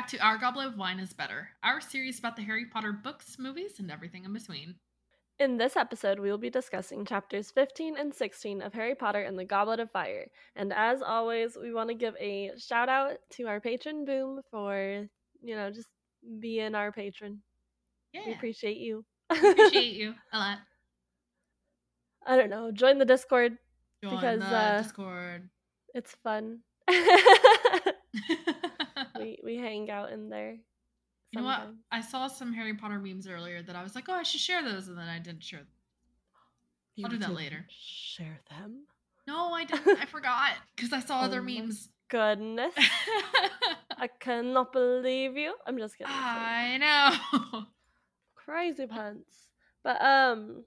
back to Our Goblet of Wine is Better, our series about the Harry Potter books, movies, and everything in between. In this episode, we will be discussing chapters 15 and 16 of Harry Potter and the Goblet of Fire. And as always, we want to give a shout out to our patron Boom for, you know, just being our patron. Yeah, We appreciate you. we appreciate you a lot. I don't know, join the Discord. Join Because, the uh, Discord. It's fun. we we hang out in there. you know what? I saw some Harry Potter memes earlier that I was like, oh, I should share those, and then I didn't share them. You I'll do that later. Share them. No, I didn't. I forgot because I saw other Oh my memes. Goodness. I cannot believe you. I'm just kidding. I know. Crazy pants. But um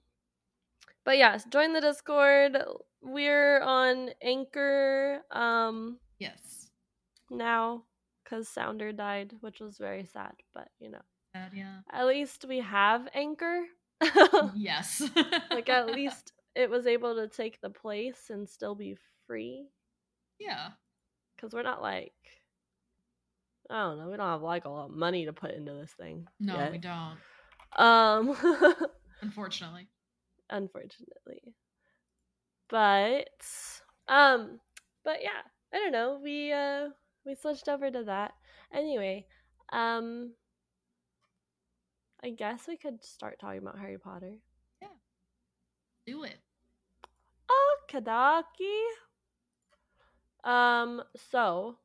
but yes, join the Discord. We're on Anchor um yes. now cuz Sounder died, which was very sad, but you know. That, yeah. At least we have Anchor. Yes. like at least it was able to take the place and still be free Yeah. cuz we're not like I don't know, we don't have like a lot of money to put into this thing. No, yet. we don't. Um Unfortunately. unfortunately. But um but yeah, I don't know. We uh we switched over to that. Anyway, um I guess we could start talking about Harry Potter. Yeah. Do it. Okadaki. Um so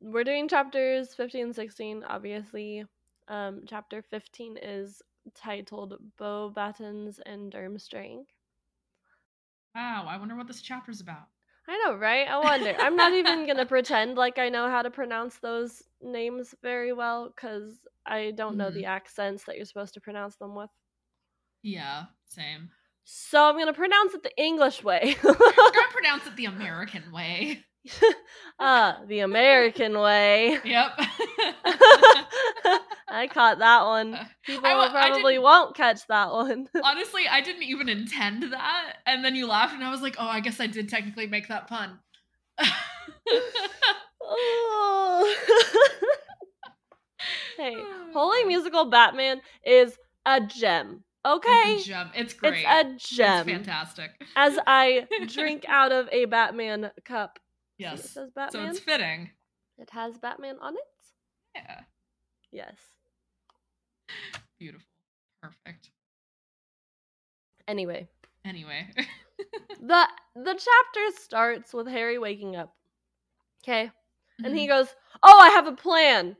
we're doing chapters 15 and 16 obviously. Um chapter 15 is titled Beauxbatons and Durmstrang. Wow, I wonder what this chapter's about. I know, right? I wonder. I'm not even gonna pretend like I know how to pronounce those names very well because I don't know the accents that you're supposed to pronounce them with. Yeah, same. So I'm gonna pronounce it the English way. I'm gonna pronounce it the American way. uh, the American way. Yep. I caught that one. Uh, People I probably won't catch that one. Honestly, I didn't even intend that, and then you laughed, and I was like, "Oh, I guess I did technically make that pun." oh. hey, Holy Musical Batman is a gem. Okay? It's a gem. It's great. It's a gem. It's fantastic. As I drink out of a Batman cup. See, yes. It says So Batman. it's fitting. it has Batman on it? Yeah. Yes. Beautiful. Perfect. Anyway, Anyway. the the chapter starts with Harry waking up. Okay? And he goes, "Oh, I have a plan."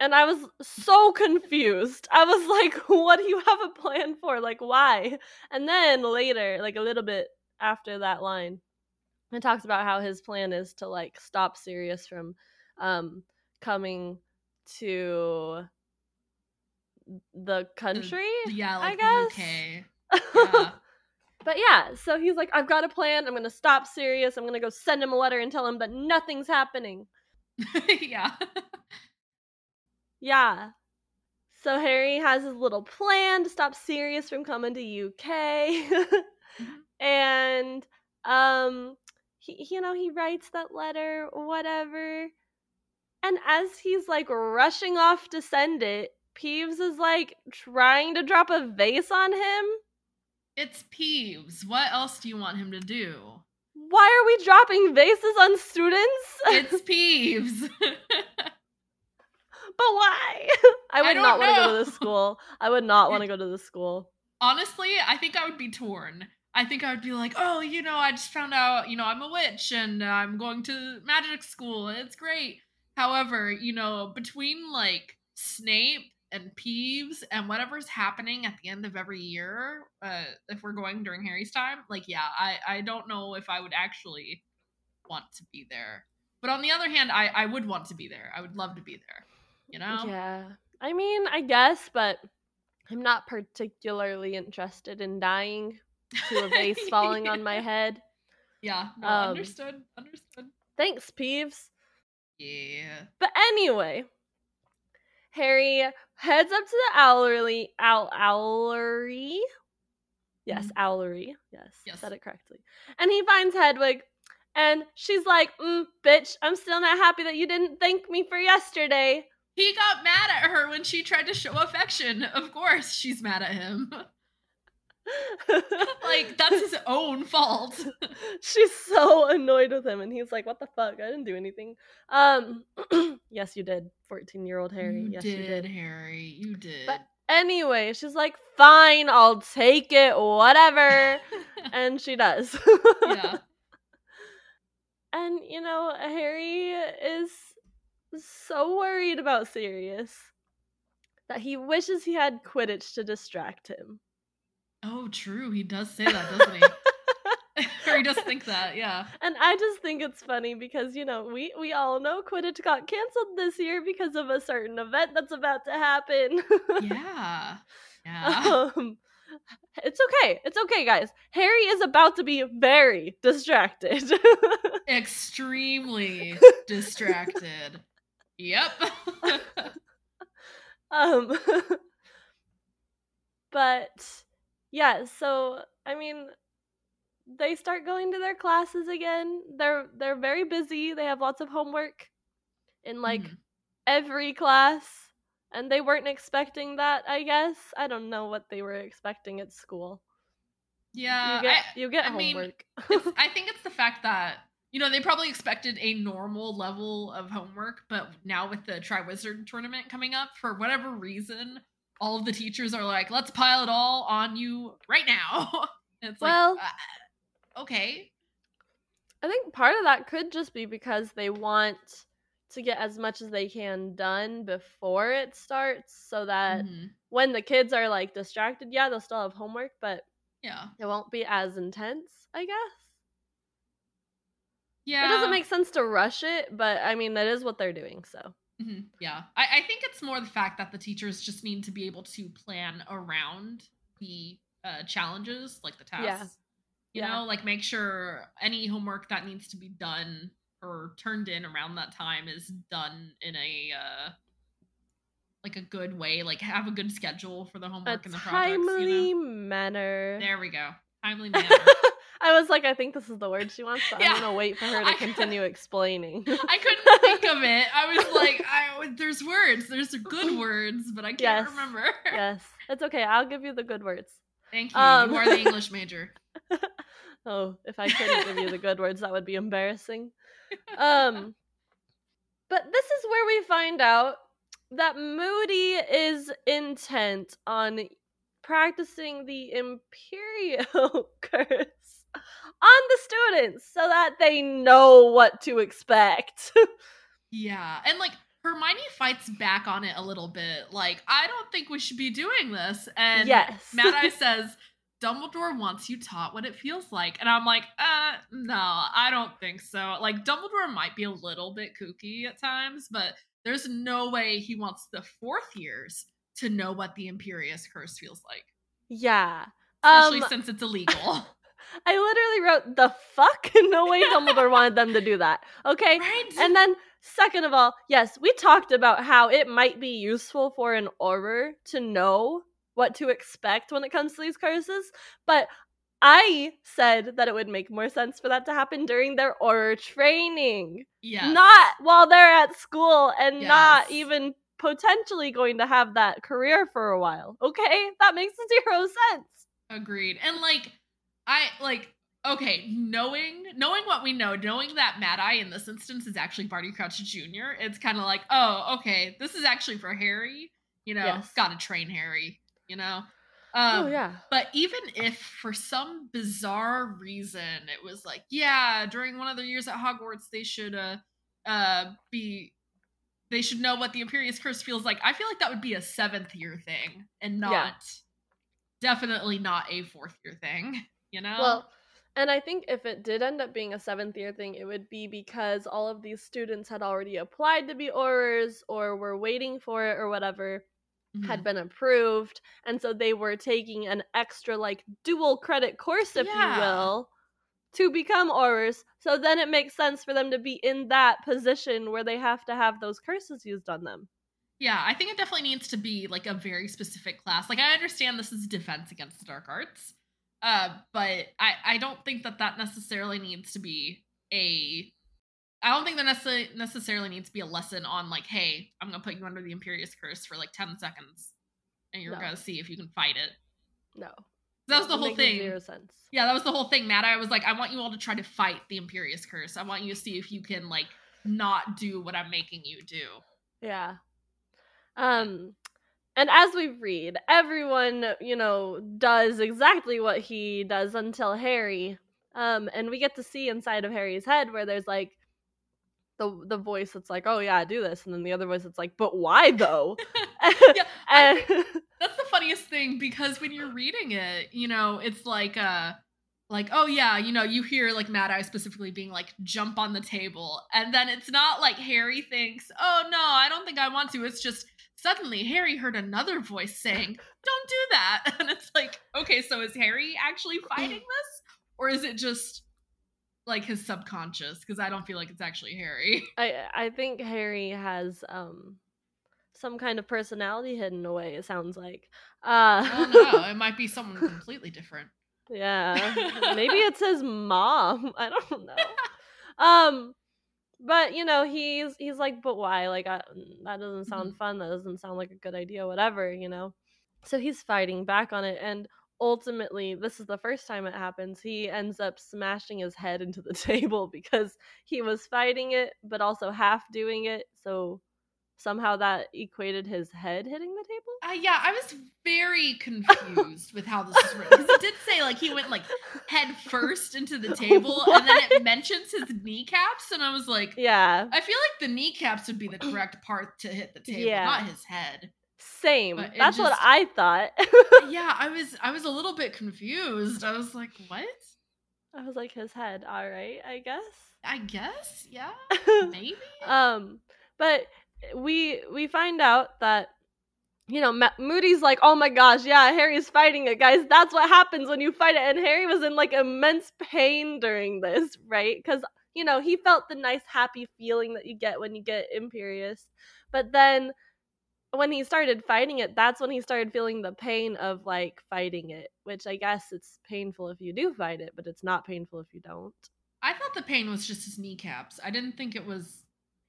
And I was so confused. I was like, "What do you have a plan for? Like why?" And then later, like a little bit after that line, it talks about how his plan is to like stop Sirius from um coming to the country. yeah, like I the guess. UK. Yeah. but yeah, so he's like, I've got a plan. I'm gonna stop Sirius. I'm gonna go send him a letter and tell him that nothing's happening. yeah. Yeah. So Harry has his little plan to stop Sirius from coming to UK. and um he you know, he writes that letter whatever. And as he's like rushing off to send it, Peeves is like trying to drop a vase on him. It's Peeves. What else do you want him to do? Why are we dropping vases on students? It's Peeves. but why? I I would don't want to go to the school. I would not want to go to the school. Honestly, I think I would be torn. I think I would be like, oh, you know, I just found out, you know, I'm a witch and uh, I'm going to magic school. It's great. However, you know, between like Snape and Peeves and whatever's happening at the end of every year, uh, if we're going during Harry's time, like, yeah, I, I don't know if I would actually want to be there. But on the other hand, I I would want to be there. I would love to be there. You know? Yeah. I mean, I guess, but I'm not particularly interested in dying to a vase falling on my head. Yeah. No, Um, understood. Understood. Thanks, Peeves. Yeah. But anyway, Harry heads up to the owlery, owl, owlery. Yes, owlery. Yes, Yes. said it correctly. And he finds Hedwig, and she's like, mm, "Bitch, I'm still not happy that you didn't thank me for yesterday." He got mad at her when she tried to show affection. Of course, she's mad at him. like that's his own fault. she's so annoyed with him, and he's like, "What the fuck? I didn't do anything." Um, yes, you did, fourteen-year-old Harry. You yes, did, you did. Harry. You did. But anyway, she's like, "Fine, I'll take it, whatever," and she does. yeah. And you know, Harry is so worried about Sirius that he wishes he had Quidditch to distract him. Oh, true. He does say that, doesn't he? or he does think that. Yeah. And I just think it's funny because you know we we all know Quidditch got canceled this year because of a certain event that's about to happen. Yeah. Yeah. um, it's okay. It's okay, guys. Harry is about to be very distracted. Extremely distracted. Yep. um, but yeah. So I mean, they start going to their classes again. They're they're very busy. They have lots of homework in like Mhm. every class. And they weren't expecting that, I guess. I don't know what they were expecting at school. Yeah. you get I- you get I mean, homework. it's, I think it's the fact that you know they probably expected a normal level of homework, but now with the Triwizard tournament coming up, for whatever reason, all of the teachers are like, "Let's pile it all on you right now." it's Well- like, uh, okay, I think part of that could just be because they want to get as much as they can done before it starts so that Mhm. when the kids are like distracted, yeah, they'll still have homework, but yeah, it won't be as intense, I guess. yeah. It doesn't make sense to rush it, but I mean, that is what they're doing, so. Mhm, Yeah, I, I think it's more the fact that the teachers just need to be able to plan around the uh, challenges, like the tasks. Yeah. You Yeah. know, like make sure any homework that needs to be done or turned in around that time is done in a uh, like a good way. Like have a good schedule for the A homework and the projects. timely You know? manner. There we go. Timely manner. I was like, I think this is the word she wants, but Yeah. I'm gonna wait for her to continue explaining. I couldn't think of it. I was like, I, there's words. There's good words, but I can't Yes. remember. yes, it's okay. I'll give you the good words. Thank you. Um, you are the English major. Oh, if I couldn't give you the good words, that would be embarrassing. Um, but this is where we find out that Moody is intent on practicing the Imperius curse on the students so that they know what to expect. Yeah, and like Hermione fights back on it a little bit. Like, I don't think we should be doing this. And yes. Mad Eye says, Dumbledore wants you taught what it feels like. And I'm like, uh, no, I don't think so. Like, Dumbledore might be a little bit kooky at times, but there's no way he wants the fourth years to know what the Imperius Curse feels like. yeah. Especially Um, since it's illegal. I literally wrote the fuck. no way Dumbledore wanted them to do that. Okay. right? And then, second of all, yes, we talked about how it might be useful for an Auror to know what to expect when it comes to these curses, but I said that it would make more sense for that to happen during their Auror training, yes. not while they're at school and not even potentially going to have that career for a while. Okay? That makes zero sense. Agreed. And like I like okay, knowing knowing what we know, knowing that Mad Eye in this instance is actually Barty Crouch Jr., it's kind of like, oh, okay, this is actually for Harry. You know, Yes. gotta train Harry, you know? Um, oh, yeah. But even if for some bizarre reason it was like, yeah, during one of their years at Hogwarts, they should uh uh be they should know what the Imperius Curse feels like. I feel like that would be a seventh year thing and not Yeah. definitely not a fourth year thing. You know? Well, And I think if it did end up being a seventh year thing, it would be because all of these students had already applied to be Aurors or were waiting for it or whatever had Mhm. been approved. And so they were taking an extra, like, dual credit course, if Yeah. you will, to become Aurors. So then it makes sense for them to be in that position where they have to have those curses used on them. Yeah, I think it definitely needs to be like a very specific class. Like I understand this is defense against the dark arts, uh, but I I don't think that that necessarily needs to be a. I don't think that necessarily necessarily needs to be a lesson on like, hey, I'm gonna put you under the Imperius Curse for like ten seconds, and you're No. gonna see if you can fight it. No. That was the It whole thing. Zero sense. Yeah, that was the whole thing, Matt. I was like, I want you all to try to fight the Imperius Curse. I want you to see if you can like not do what I'm making you do. Yeah. Um and as we read, everyone, you know, does exactly what he does until Harry. Um and we get to see inside of Harry's head where there's like the the voice that's like, "Oh yeah, do this." And then the other voice that's like, "But why though?" Yeah, and That's the funniest thing because when you're reading it, you know, it's like uh like, oh yeah, you know, you hear like Mad Eye specifically being like, jump on the table. And then it's not like Harry thinks, oh no, I don't think I want to. It's just suddenly Harry heard another voice saying, don't do that. And it's like, okay, so is Harry actually fighting this? Or is it just like his subconscious? Because I don't feel like it's actually Harry. I I think Harry has um some kind of personality hidden away, it sounds like. Uh I don't know. It might be someone completely different. Yeah. Maybe it's his mom. I don't know. Um but you know, he's he's like, but why? Like I, mm, that doesn't sound mm-hmm. fun. That doesn't sound like a good idea, whatever, you know. So he's fighting back on it and ultimately, this is the first time it happens. He ends up smashing his head into the table because he was fighting it but also half doing it. So somehow that equated his head hitting the table. Uh, yeah, I was very confused with how this is written because it did say like he went like head first into the table, and then it mentions his kneecaps, and I was like, Yeah. I feel like the kneecaps would be the correct part to hit the table, Yeah. not his head. Same. That's what I thought. Yeah, I was I was a little bit confused. I was like, what? I was like, his head. All right, I guess. I guess, yeah, maybe. um, but we we find out that you know Ma- Moody's like, oh my gosh, yeah, Harry's fighting it, guys. That's what happens when you fight it. And Harry was in like immense pain during this, right? Because you know he felt the nice, happy feeling that you get when you get Imperius, but then when he started fighting it, that's when he started feeling the pain of like fighting it, which I guess it's painful if you do fight it, but it's not painful if you don't. I thought the pain was just his kneecaps. I didn't think it was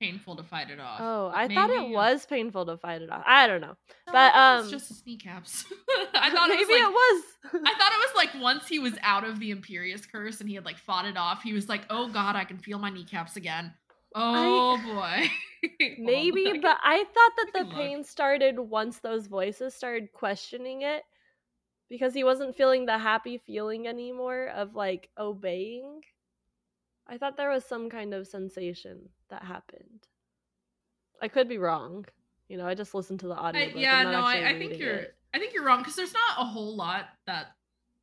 painful to fight it off. Oh, I thought it maybe- was painful to fight it off. I don't know. No, but, I it was um, just his kneecaps. I thought it maybe was like, it was. I thought it was like once he was out of the Imperius curse and he had like fought it off, he was like, "Oh God, I can feel my kneecaps again." Oh boy. Hold on a maybe, second. but I thought that the can look. pain started once those voices started questioning it because he wasn't feeling the happy feeling anymore of like obeying. I thought there was some kind of sensation that happened. I could be wrong. You know, I just listened to the audio. I, yeah, no, I, I think you're. It. I think you're wrong because there's not a whole lot that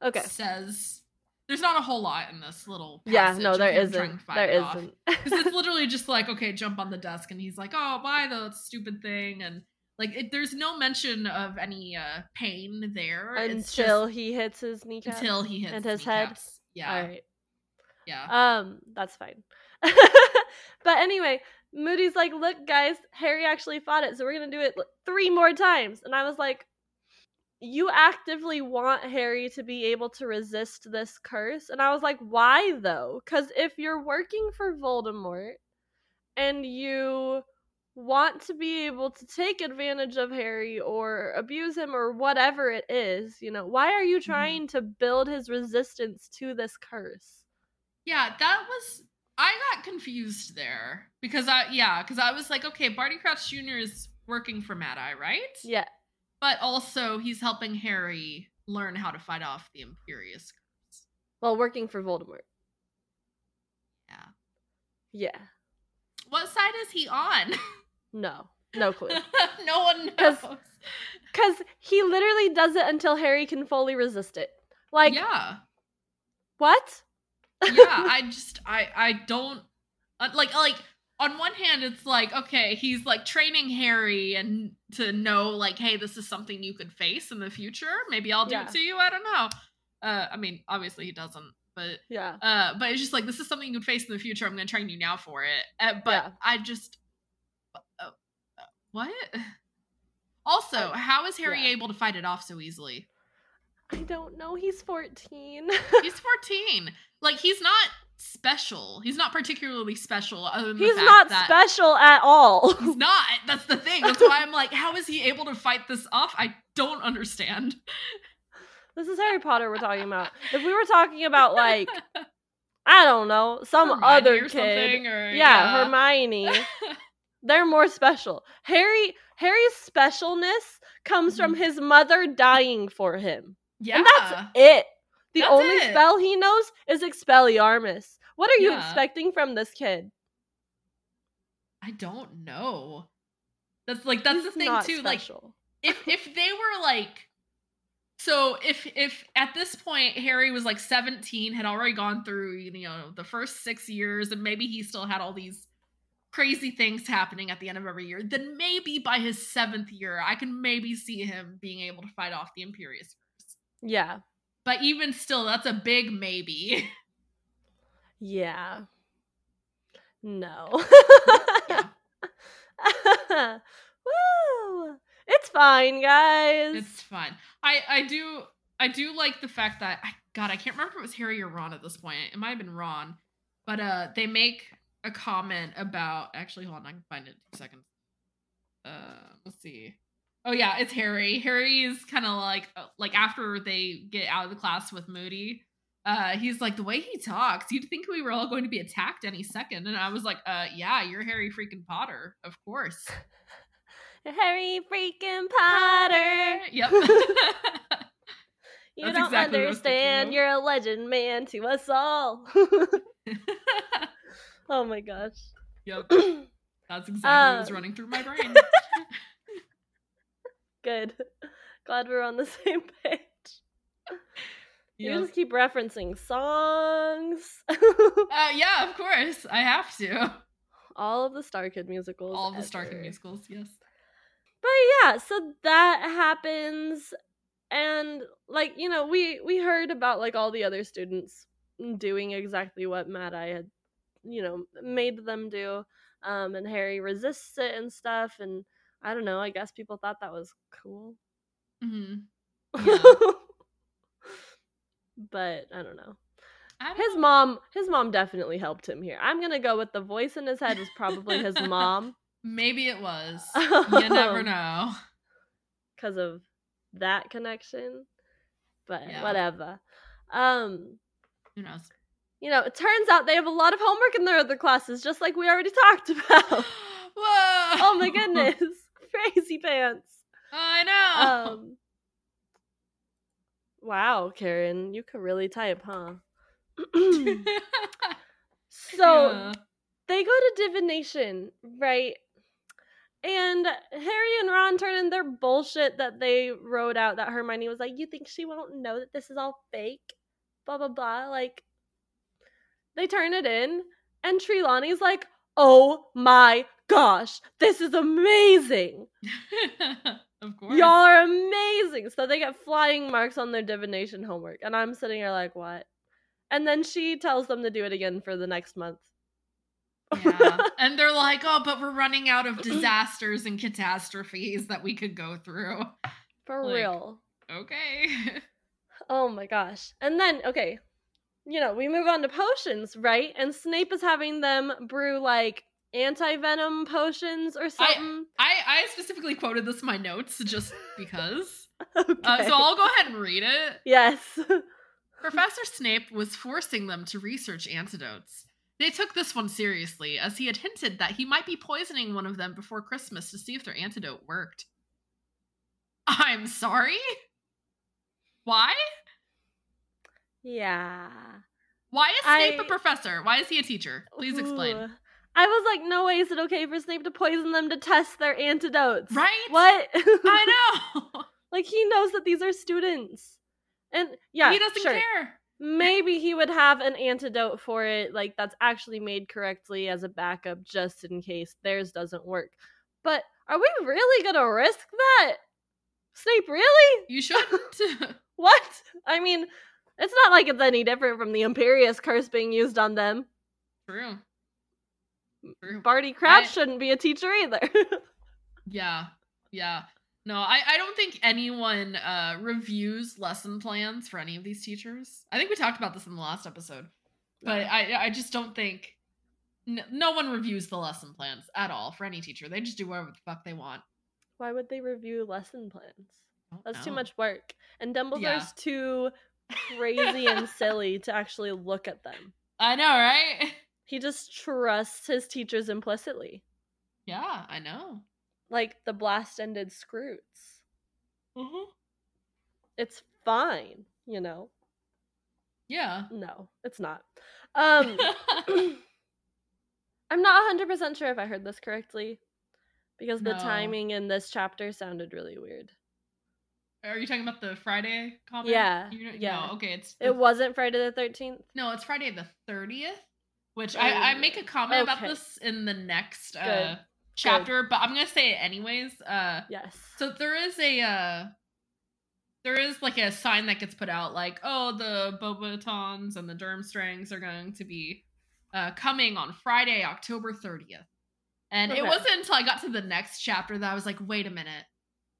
Okay. says. There's not a whole lot in this little. Yeah, no, there of him trying to isn't. There it isn't. Because it's literally just like, okay, jump on the desk, and he's like, oh, buy the stupid thing, and like, it, there's no mention of any uh pain there It's Until just he hits his kneecap. until he hits and his head. Yeah, All right. yeah. Um, that's fine. But anyway, Moody's like, look, guys, Harry actually fought it, so we're gonna do it three more times. And I was like, you actively want Harry to be able to resist this curse? And I was like, why though? Because if you're working for Voldemort and you want to be able to take advantage of Harry or abuse him or whatever it is, you know, why are you mm-hmm. trying to build his resistance to this curse? Yeah, that was I got confused there because I yeah because I was like okay Barty Crouch Jr. is working for Mad Eye right Yeah. but also he's helping Harry learn how to fight off the Imperius curse Well, working for Voldemort. yeah Yeah. what side is he on No. No clue. no one knows. Because he literally does it until Harry can fully resist it. Like, yeah what? Yeah, I just I I don't uh, like like on one hand it's like okay, he's like training Harry and to know like hey, this is something you could face in the future. Maybe I'll do Yeah. it to you. I don't know. Uh I mean, obviously he doesn't, but yeah. uh but it's just like this is something you could face in the future. I'm going to train you now for it. Uh, but Yeah. I just uh, uh, what? Also, how is Harry yeah. able to fight it off so easily? I don't know. He's 14. He's 14. Like he's not special. He's not particularly special other than He's not special at all. He's not. That's the thing. That's why I'm like, how is he able to fight this off? I don't understand. this is Harry Potter we're talking about. If we were talking about like I don't know, some Hermione other kid. something, or yeah, Hermione. They're more special. Harry Harry's specialness comes from Mm-hmm. his mother dying for him. Yeah. And that's it. The That's only it. spell he knows is Expelliarmus. What are you Yeah. expecting from this kid? I don't know. That's like that's He's the thing too. Like if if they were like so if if at this point Harry was like 17 had already gone through you know the first 6 years and maybe he still had all these crazy things happening at the end of every year then maybe by his 7th year I can maybe see him being able to fight off the Imperius Curse. Yeah. But even still that's a big maybe. Yeah. No. Yeah. Woo! It's fine, guys. It's fine. I I do I do like the fact that I God I can't remember if it was Harry or Ron at this point. It might have been Ron, but uh they make a comment about actually hold on I can find it in two seconds. Uh let's see. Oh yeah, it's Harry. Harry is kind of like uh, like after they get out of the class with Moody. Uh, he's like the way he talks. You'd think we were all going to be attacked any second, and I was like, "Uh, yeah, you're Harry freaking Potter, of course." Harry freaking Potter. Yep. You That's don't exactly what I was thinking understand. You're a legend man to us all. oh my gosh. yep. That's exactly what was Um, running through my brain. Good. Glad we're on the same page. You just keep referencing songs. Uh, yeah, of course. I have to. All of the StarKid musicals. All of the StarKid musicals, yes. But yeah, so that happens and like, you know, we we heard about like all the other students doing exactly what Mad Eye had, you know, made them do. Um and Harry resists it and stuff and I don't know, I guess people thought that was cool. hmm but I don't know. I don't His know. mom his mom definitely helped him here. I'm going to go with the voice in his head was probably his mom Maybe it was. You never know. because of that connection. But Yeah. whatever. Um, Who knows? you know, it turns out they have a lot of homework in their other classes, just like we already talked about. Whoa! oh my goodness. Crazy pants. I know. Um Wow, Karen, you could really type, huh? so Yeah. they go to divination, right? And Harry and Ron turn in their bullshit that they wrote out that Hermione was like, You think she won't know that this is all fake? Blah blah blah. Like they turn it in, and Trelawney's like, Oh my gosh, this is amazing. of course. Y'all are amazing. So they get flying marks on their divination homework. And I'm sitting here like, what? And then she tells them to do it again for the next month. yeah. And they're like, oh, but we're running out of disasters and catastrophes that we could go through. For Like- real. Okay. Oh my gosh. And then, okay, you know, we move on to potions, right? And Snape is having them brew like anti venom potions or something. I, I specifically quoted this in my notes just because. okay. Uh, so I'll go ahead and read it. yes. Professor Snape was forcing them to research antidotes. They took this one seriously, as he had hinted that he might be poisoning one of them before Christmas to see if their antidote worked. I'm sorry? Why? yeah. Why is Snape a I- professor? Why is he a teacher? Please explain. Ooh. I was like, no way is it okay for Snape to poison them to test their antidotes. Right? What? I know. like he knows that these are students. And yeah, he doesn't sure. care. maybe he would have an antidote for it, like that's actually made correctly as a backup just in case theirs doesn't work. But are we really gonna risk that? Snape, really? You shouldn't. What? I mean, it's not like it's any different from the Imperius curse being used on them. True. True. Barty Crouch I- shouldn't be a teacher either. Yeah. Yeah. No, I, I don't think anyone uh reviews lesson plans for any of these teachers. I think we talked about this in the last episode. But I I just don't think n- no one reviews the lesson plans at all for any teacher. They just do whatever the fuck they want. Why would they review lesson plans? That's too much work. And Dumbledore's Yeah. too crazy and silly to actually look at them. I know, right? He just trusts his teachers implicitly. Yeah, I know. Like the blast ended Skrewts. Mm-hmm. It's fine, you know. Yeah. No, it's not. Um I'm not 100% sure if I heard this correctly because the No. timing in this chapter sounded really weird. Are you talking about the Friday comment? Yeah, You know- yeah. No, okay, it's It wasn't Friday the 13th. No, it's Friday the 30th, which I, I make a comment about this in the next uh, Good. chapter, but I'm going to say it anyways. Uh, Yes. so there is a. Uh, there is like a sign that gets put out like, oh, the Beauxbatons and the Durmstrangs are going to be uh, coming on Friday, October 30th. And it wasn't until I got to the next chapter that I was like, wait a minute.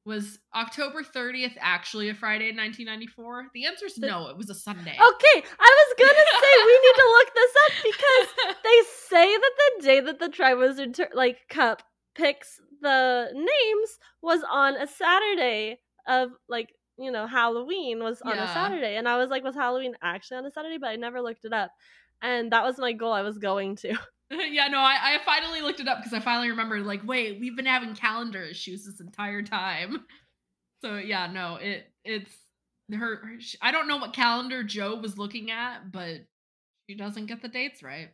Was October 30th actually a Friday in 1994? The answer is no, it was a Sunday. Okay, I was gonna say we need to look this up because they say that the day that the Triwizard Tur- like Cup picks the names was on a Saturday of like you know Halloween was on a Saturday, and I was like, was Halloween actually on a Saturday? But I never looked it up, and that was my goal. I was going to. yeah, no, I, I finally looked it up because I finally remembered, like, wait, we've been having calendar issues this entire time. So yeah, no, it it's her. her I don't know what calendar Jo was looking at, but she doesn't get the dates right.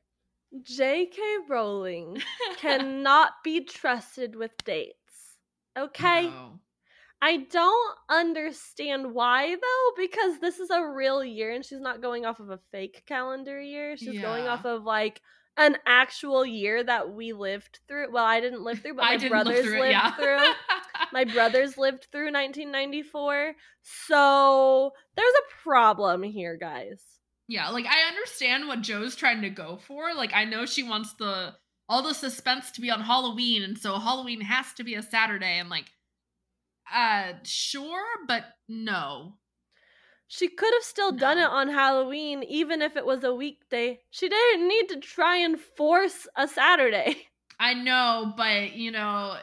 J.K. Rowling cannot be trusted with dates. Okay. No. I don't understand why though, because this is a real year and she's not going off of a fake calendar year. She's going off of like an actual year that we lived through. Well, I didn't live through, but my brothers through it, lived yeah. through. My brothers lived through 1994. So there's a problem here, guys. Yeah, like I understand what Jo's trying to go for. Like I know she wants the all the suspense to be on Halloween, and so Halloween has to be a Saturday, and like, uh, sure, but no. She could have still done it on Halloween, even if it was a weekday. She didn't need to try and force a Saturday. I know, but you know,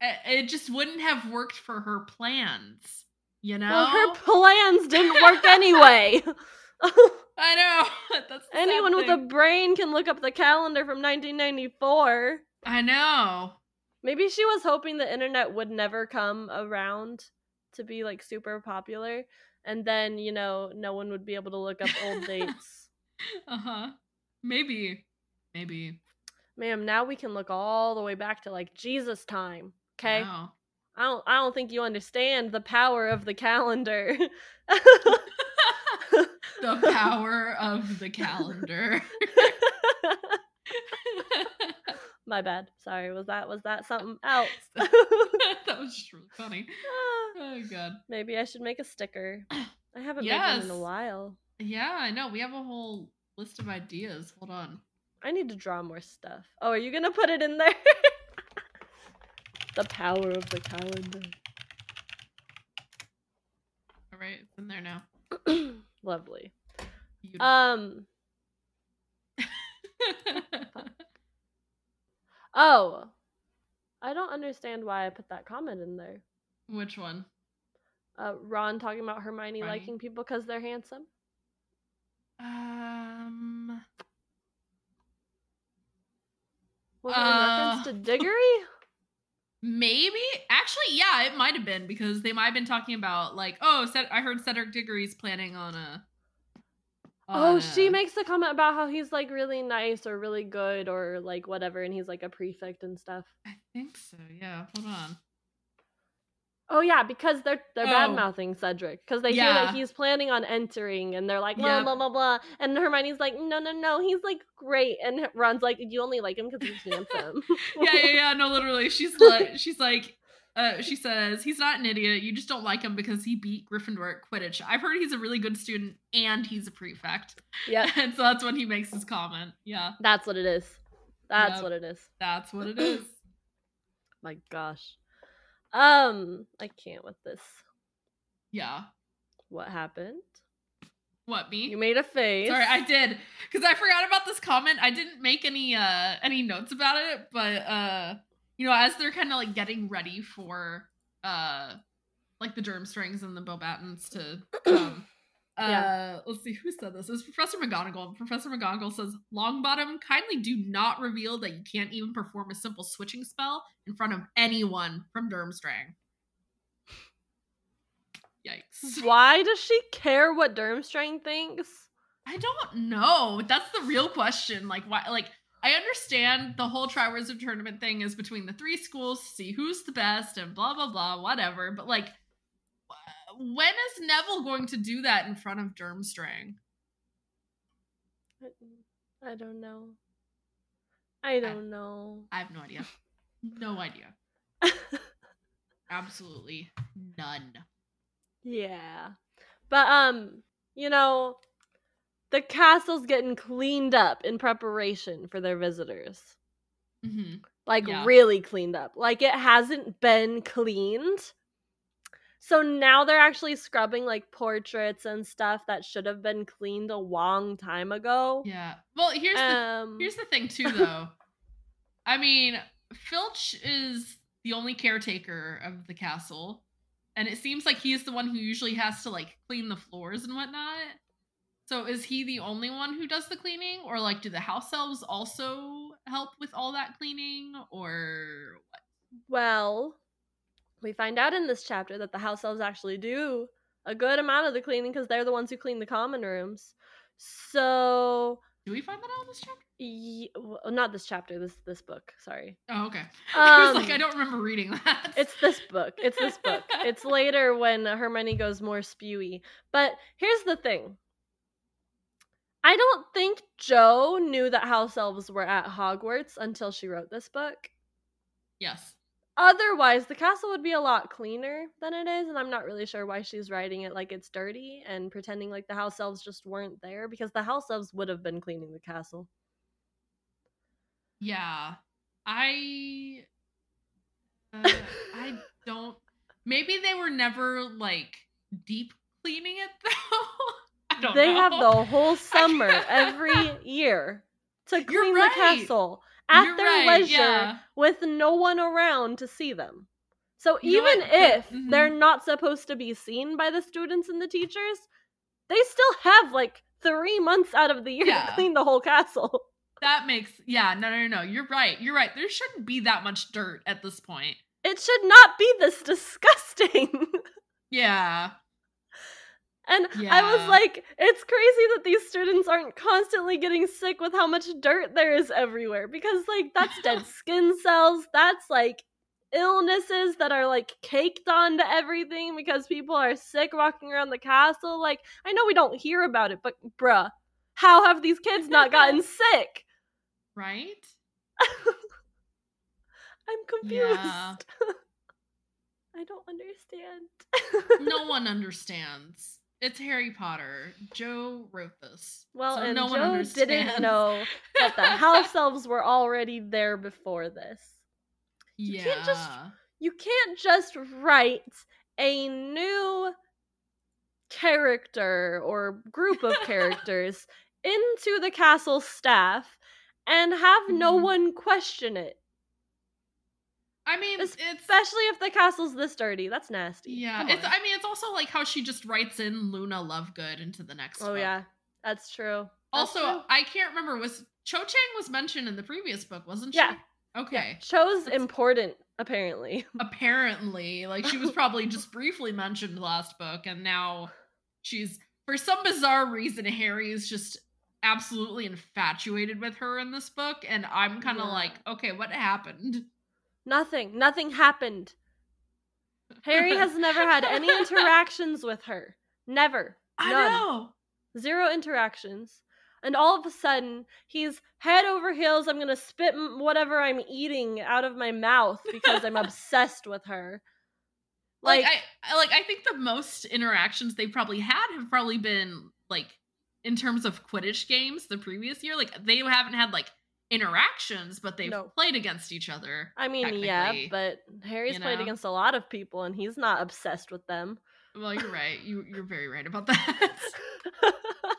it, it just wouldn't have worked for her plans. You know, Well, her plans didn't work anyway. I know. That's Anyone with a brain can look up the calendar from 1994. I know. Maybe she was hoping the internet would never come around to be like super popular. And then, you know, no one would be able to look up old dates. Uh huh. Maybe. Maybe. Ma'am, now we can look all the way back to like Jesus time. Okay? Wow. I don't I don't think you understand the power of the calendar. the power of the calendar. My bad. Sorry. Was that was that something else? that was just really funny. Oh god. Maybe I should make a sticker. I haven't made one in a while. Yeah, I know. We have a whole list of ideas. Hold on. I need to draw more stuff. Oh, are you gonna put it in there? the power of the calendar. All right, it's in there now. Lovely. Beautiful. Um. Oh, I don't understand why I put that comment in there. Which one? Uh, Ron talking about Hermione Hermione? liking people because they're handsome. Um. Was it in reference Uh, to Diggory? Maybe. Actually, yeah, it might have been because they might have been talking about like, oh, Ced- I heard Cedric Diggory's planning on a. Oh, she makes the comment about how he's like really nice or really good or like whatever, and he's like a prefect and stuff. I think so. Yeah. Hold on. Oh yeah, because they're they're Oh. bad mouthing Cedric because they hear that he's planning on entering, and they're like blah Yep. blah blah blah, and Hermione's like, no no no, he's like great, and Ron's like, you only like him because he's handsome. yeah, yeah, yeah. No, literally, she's like, she's like, uh, she says he's not an idiot. You just don't like him because he beat Gryffindor at Quidditch. I've heard he's a really good student and he's a prefect, Yeah. and so that's when he makes his comment. Yeah, that's what it is. That's Yep. what it is. that's what it is. My gosh. Um, I can't with this. Yeah. What happened? What me? You made a face. Sorry, I did because I forgot about this comment. I didn't make any uh any notes about it, but uh, you know, as they're kind of like getting ready for uh, like the Durmstrangs and the Beauxbatons to come. Uh, let's see who said this. It was Professor McGonagall. Professor McGonagall says, "Longbottom, kindly do not reveal that you can't even perform a simple switching spell in front of anyone from Durmstrang." Yikes! Why does she care what Durmstrang thinks? I don't know. That's the real question. Like why like I understand the whole Triwizard tournament thing is between the three schools see who's the best and blah blah blah whatever, but like when is Neville going to do that in front of Durmstrang? I don't know. I don't know. I have no idea. No idea. Absolutely none. yeah. But um, you know, the castle's getting cleaned up in preparation for their visitors. hmm Like Yeah. really cleaned up. Like it hasn't been cleaned. So now they're actually scrubbing like portraits and stuff that should have been cleaned a long time ago. Yeah. Well, here's the Um Here's the thing, too, though. I mean, Filch is the only caretaker of the castle, and it seems like he's the one who usually has to like clean the floors and whatnot. So is he the only one who does the cleaning, or like do the house elves also help with all that cleaning, or what? Well, we find out in this chapter that the house elves actually do a good amount of the cleaning because they're the ones who clean the common rooms. So, Do we find that out in this chapter? y- well, not this chapter. This this book. Sorry, Oh, okay. I was like, Um, I don't remember reading that. it's this book. It's this book. It's later when Hermione goes more spewy. But here's the thing. I don't think Jo knew that house elves were at Hogwarts until she wrote this book. yes. Otherwise, the castle would be a lot cleaner than it is, and I'm not really sure why she's writing it like it's dirty and pretending like the house elves just weren't there because the house elves would have been cleaning the castle. Yeah. I uh, I don't maybe they were never like deep cleaning it though. Don't they know. have the whole summer every year to You're clean right. the castle at You're their right, leisure yeah. with no one around to see them. So You know even what? If mhm. they're not supposed to be seen by the students and the teachers, they still have like three months out of the year Yeah. to clean the whole castle. That makes yeah, no no no, you're right. You're right. There shouldn't be that much dirt at this point. It should not be this disgusting. Yeah. And I was like, it's crazy that these students aren't constantly getting sick with how much dirt there is everywhere because, like, that's dead skin cells. That's like illnesses that are like caked onto everything because people are sick walking around the castle. Like, I know we don't hear about it, but bruh, how have these kids not gotten sick? Right? I'm confused. Yeah. I don't understand. No one understands. It's Harry Potter. Jo wrote this. Well, so and no one Jo didn't know that the house elves were already there before this. You yeah. can't just- You can't just write a new character or group of characters into the castle staff and have no Mhm. one question it. I mean, Especially if the castle's this dirty. That's nasty. yeah. It's. I mean, it's also like how she just writes in Luna Lovegood into the next. oh book. yeah, that's true. That's Also, true. I can't remember. Was Cho Chang was mentioned in the previous book, wasn't she? Yeah. Okay. yeah, Cho's That's- important apparently. Apparently, like she was probably just briefly mentioned last book, and now she's for some bizarre reason Harry is just absolutely infatuated with her in this book, and I'm kind of Yeah. like, okay, what happened? Nothing. Nothing happened. Harry has never had any interactions with her. Never. I know. Zero interactions. And all of a sudden, he's head over heels. I'm gonna spit whatever I'm eating out of my mouth because I'm obsessed with her. Like, Like, I I- like I think the most interactions they probably had have probably been like in terms of Quidditch games the previous year. Like they haven't had like interactions, but they've No. played against each other. I mean, yeah, but Harry's you played against a lot of people, and he's not obsessed with them. Well, you're right. You you're very right about that.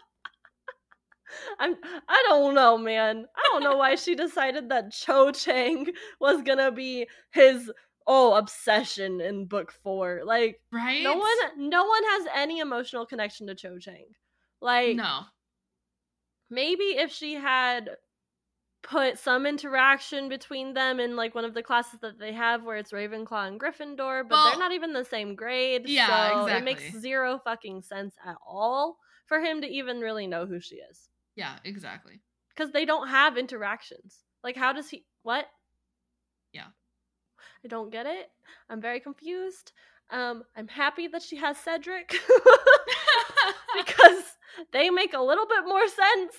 I'm. I don't know, man. I don't know why she decided that Cho Chang was gonna be his oh obsession in book four. Like, right? no one, no one has any emotional connection to Cho Chang. Like, No. maybe if she had put some interaction between them in like one of the classes that they have where it's Ravenclaw and Gryffindor, but Well, they're not even the same grade. yeah, so it makes zero fucking sense at all for him to even really know who she is. Yeah, exactly. Because they don't have interactions. Like how does he what? Yeah. I don't get it. I'm very confused. Um, I'm happy that she has Cedric because they make a little bit more sense.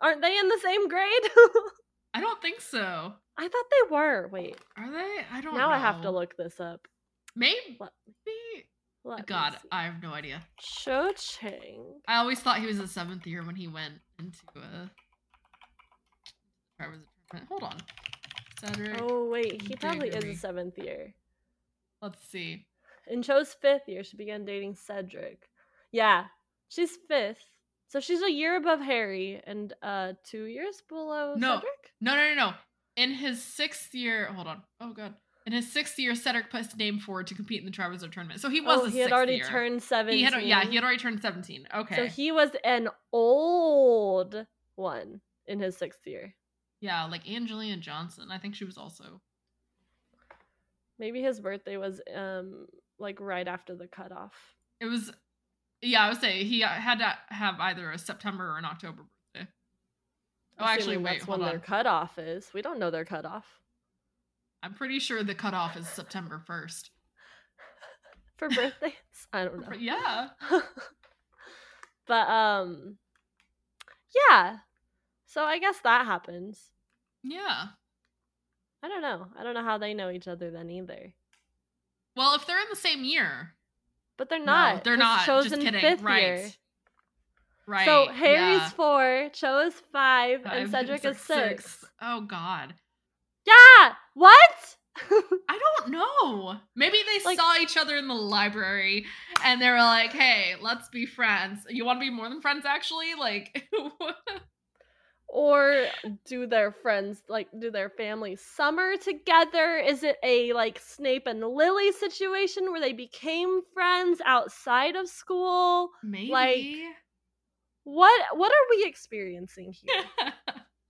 Aren't they in the same grade? I don't think so. I thought they were. Wait, Are they? I don't know. now know. I have to look this up. Maybe. Let- maybe- Let God. I have no idea. Cho Chang. I always thought he was a seventh year when he went into Tournament. Hold on. Cedric. Oh wait, he probably is a seventh year. Let's see. In Cho's fifth year, she began dating Cedric. Yeah, she's fifth. So she's a year above Harry and uh two years below No. Cedric? No, no, no, no. In his sixth year, hold on. Oh god. In his sixth year, Cedric put his name forward to compete in the Triwizard Tournament. So he was oh, he had already year. turned 17. He had, yeah, he had already turned seventeen. Okay. So he was an old one in his sixth year. yeah, like Angelina Johnson. I think she was also. Maybe his birthday was um like right after the cutoff. It was. Yeah, I would say he uh, had to have either a September or an October birthday. Oh, actually, wait, that's when on. their cutoff is. We don't know their cutoff I'm pretty sure the cutoff is September first. for birthdays. I don't know. Yeah. but um yeah so i guess that happens Yeah. i don't know i don't know how they know each other then either Well, if they're in the same year, but they're no, not they're not. Cho's Just in kidding. fifth right. year Right. so harry's yeah. four cho is five, Five and cedric is six. Oh God. yeah what I don't know. Maybe they Like- saw each other in the library and they were like, "Hey, let's be friends. You want to be more than friends, actually?" Like, or do their friends like do their families summer together is it a like snape and lily situation where they became friends outside of school maybe. what what are we experiencing here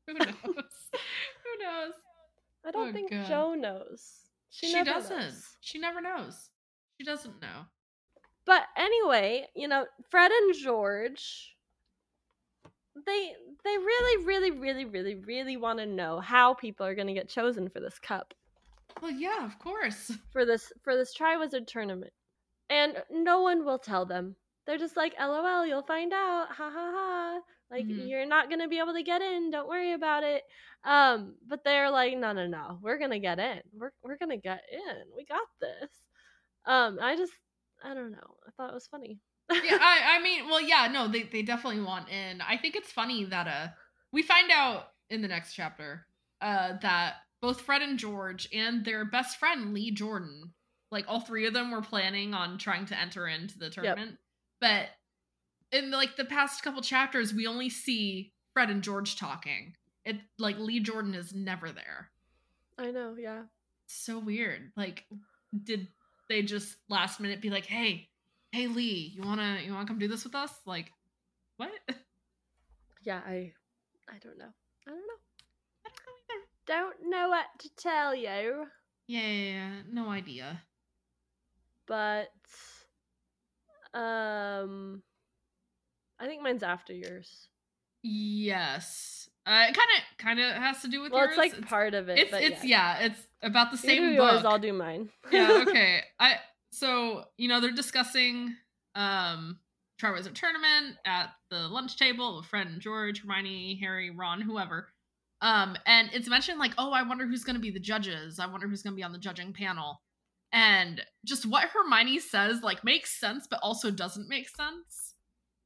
Who knows? Who knows? I don't Oh, think God. Jo knows. She, She, doesn't. knows. She never knows. She doesn't know. But anyway, you know, Fred and George they they really really really really really want to know how people are going to get chosen for this cup, Well, yeah, of course. for this for this Triwizard tournament. And no one will tell them. They're just like, "LOL, you'll find out." Ha ha ha. Like Mhm. you're not going to be able to get in. Don't worry about it. Um, but they're like, "No, no, no. We're going to get in. We're we're going to get in. We got this." Um, I just I don't know. I thought it was funny. Yeah, I, I mean, well, yeah, no, they, they definitely want in. I think it's funny that uh we find out in the next chapter uh that both Fred and George and their best friend Lee Jordan, like all three of them were planning on trying to enter into the tournament. But in like the past couple chapters, we only see Fred and George talking. It like Lee Jordan is never there. I know, yeah. so weird. Like, did they just last minute be like, "Hey, hey Lee, you wanna you wanna come do this with us?" Like, what? Yeah, I I don't know. I don't know. I don't know either. Don't know what to tell you, Yeah, yeah, yeah, no idea. but um I think mine's after yours. Yes, uh, it kind of kind of has to do with Well, yours. it's like part of it. It's it's yeah. yeah. it's about the You same do book. yours, I'll do mine. yeah, okay. I so you know they're discussing um Triwizard Tournament at the lunch table and George, Hermione, Harry, Ron, whoever. Um, and it's mentioned like, oh, I wonder who's gonna be the judges. I wonder who's gonna be on the judging panel. And just what Hermione says like makes sense, but also doesn't make sense.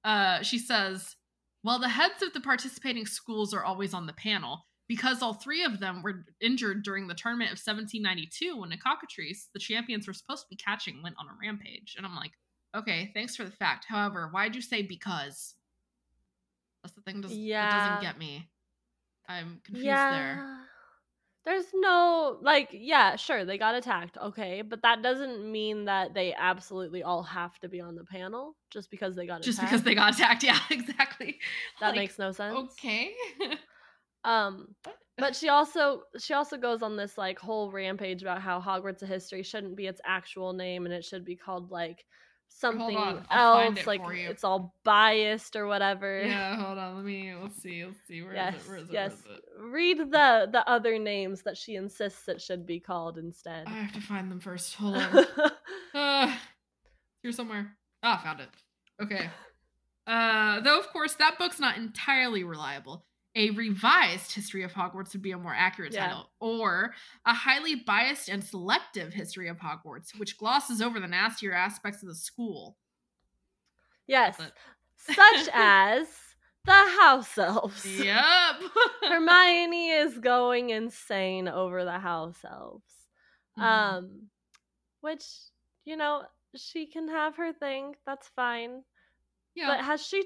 Uh, she says, "Well, the heads of the participating schools are always on the panel." Because all three of them were injured during the tournament of 1792 when the cockatrice, the champions were supposed to be catching, went on a rampage. And I'm like, okay, thanks for the fact. However, why'd you say because? That's the thing does, Yeah. that doesn't get me. I'm confused yeah. there. There's no like yeah, sure, they got attacked, okay, but that doesn't mean that they absolutely all have to be on the panel just because they got attacked. Just attacked. because they got attacked. Yeah, exactly. that Like, makes no sense. Okay. Um but she also she also goes on this like whole rampage about how Hogwarts of History shouldn't be its actual name and it should be called like something on, I'll find else it like it's all biased or whatever. yeah, hold on. Let me, let's see. Let's see. Where is yes, it? Where is it? yes. Where is it? Read the the other names that she insists it should be called instead. I have to find them first. Hold on. uh, here somewhere. Ah, found it. Okay. Uh, though of course that book's not entirely reliable. A revised history of Hogwarts would be a more accurate Yeah. title, or a highly biased and selective history of Hogwarts, which glosses over the nastier aspects of the school. yes, But- such as the house elves. Yep. Hermione is going insane over the house elves. Mhm. Um, which you know she can have her thing. That's fine. Yeah. But has she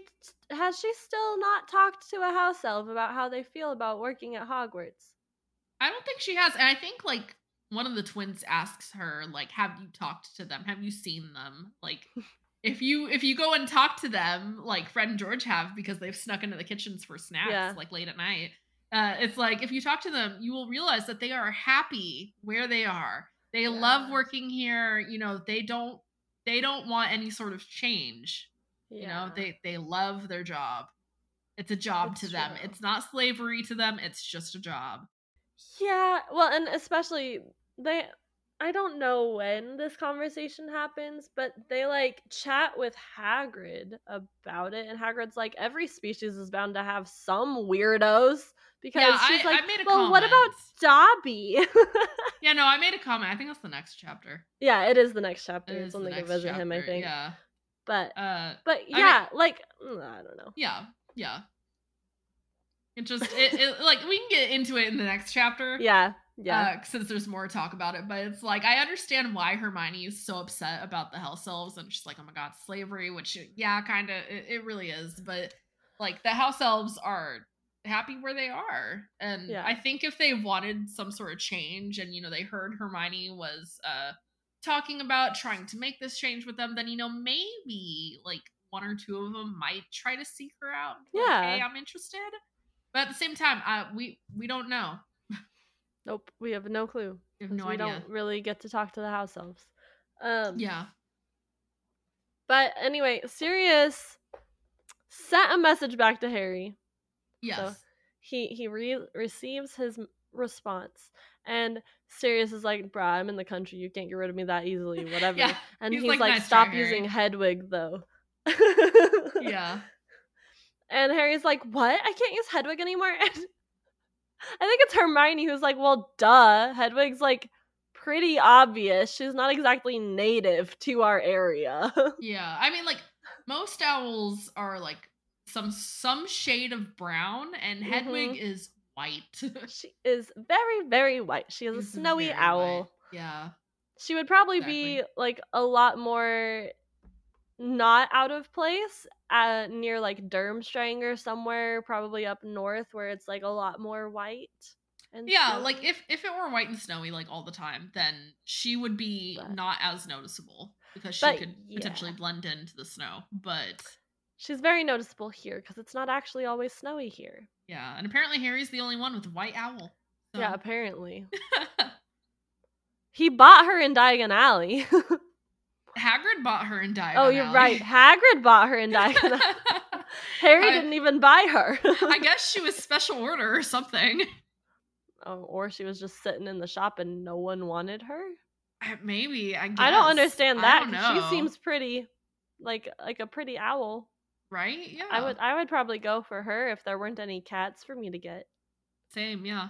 has she still not talked to a house elf about how they feel about working at Hogwarts? I don't think she has. And I think like one of the twins asks her, like, have you talked to them? Have you seen them? Like if you if you go and talk to them, like Fred and George have because they've snuck into the kitchens for snacks Yeah. like late at night. Uh, it's like if you talk to them, you will realize that they are happy where they are. They love working here. You know, they don't they don't want any sort of change. You know, they they love their job. It's a job It's to them. It's not slavery to them. It's just a job. Yeah, well, and especially they I don't know when this conversation happens, but they like chat with Hagrid about it and Hagrid's like every species is bound to have some weirdos because Yeah, she's I- I like, a "Well, what about comment. Dobby?" Yeah, no, I made a comment. I think that's the next chapter. yeah, it is the next chapter. It It's when the they go visit him, I think. Yeah. But Uh but mean- yeah, like mm, I don't know. yeah, yeah. It just it, it like we can get into it in the next chapter. Yeah. Yeah. Uh, since there's more talk about it, but it's like I understand why Hermione is so upset about the house elves, and she's like, "Oh my god, slavery," which yeah, kind of it, it really is. But like the house elves are happy where they are, and Yeah. I think if they wanted some sort of change, and you know they heard Hermione was uh talking about trying to make this change with them, then you know maybe like one or two of them might try to seek her out. Like, Yeah. hey, I'm interested. But at the same time, uh, we we don't know. nope, we have no clue. We have no we don't really get to talk to the house elves. Um Yeah. But anyway, Sirius sent a message back to Harry. Yes. He he re- receives his response, and Sirius is like, "Bruh, I'm in the country. You can't get rid of me that easily. Whatever." Yeah. and he's he's, like, like, "Stop Harry." using Hedwig, though." Yeah. And Harry's like, "What? I can't use Hedwig anymore." And I think it's Hermione who's like, "Well, duh. Hedwig's like pretty obvious. She's not exactly native to our area." Yeah. I mean, like most owls are like some some shade of brown, and Hedwig Mhm. is white. she is very, very white. She is a snowy owl. white. Yeah. She would probably be like a lot more not out of place uh, near like Durmstrang or somewhere, probably up north where it's like a lot more white. And Yeah, like if if it were white and snowy like all the time, then she would be But- not as noticeable because she could yeah. potentially blend into the snow. But she's very noticeable here because it's not actually always snowy here. yeah, and apparently Harry's the only one with a white owl. So- Yeah, apparently. He bought her in Diagon Alley. Hagrid bought her in Diagon oh, you're Alley. right. Hagrid bought her in Diagon Alley. Harry I- didn't even buy her. I guess she was special order or something. oh, or she was just sitting in the shop and no one wanted her. Maybe I. Guess. I don't understand I that. don't 'cause know. She seems pretty, like like a pretty owl. Right. Yeah. I would I would probably go for her if there weren't any cats for me to get. Same. Yeah.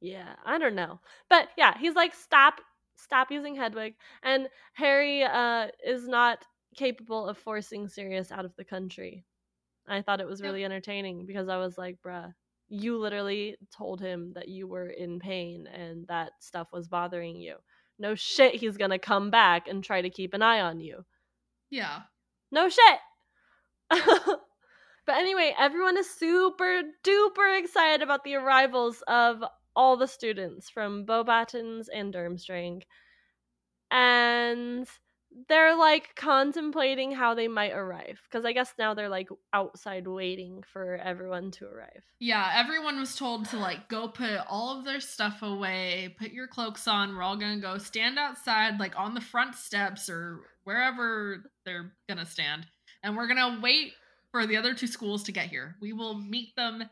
Yeah, I don't know. But yeah, he's like stop stop using Hedwig and Harry uh is not capable of forcing Sirius out of the country. I thought it was really entertaining because I was like, bruh, you literally told him that you were in pain and that stuff was bothering you. No shit he's gonna come back and try to keep an eye on you. Yeah. No shit. but anyway, everyone is super duper excited about the arrivals of all the students from Beauxbatons and Durmstrang. And they're like contemplating how they might arrive. Because I guess now they're like outside waiting for everyone to arrive. Yeah, everyone was told to like go put all of their stuff away, put your cloaks on. We're all gonna go stand outside, like on the front steps or wherever they're gonna stand, and we're gonna wait for the other two schools to get here. We will meet them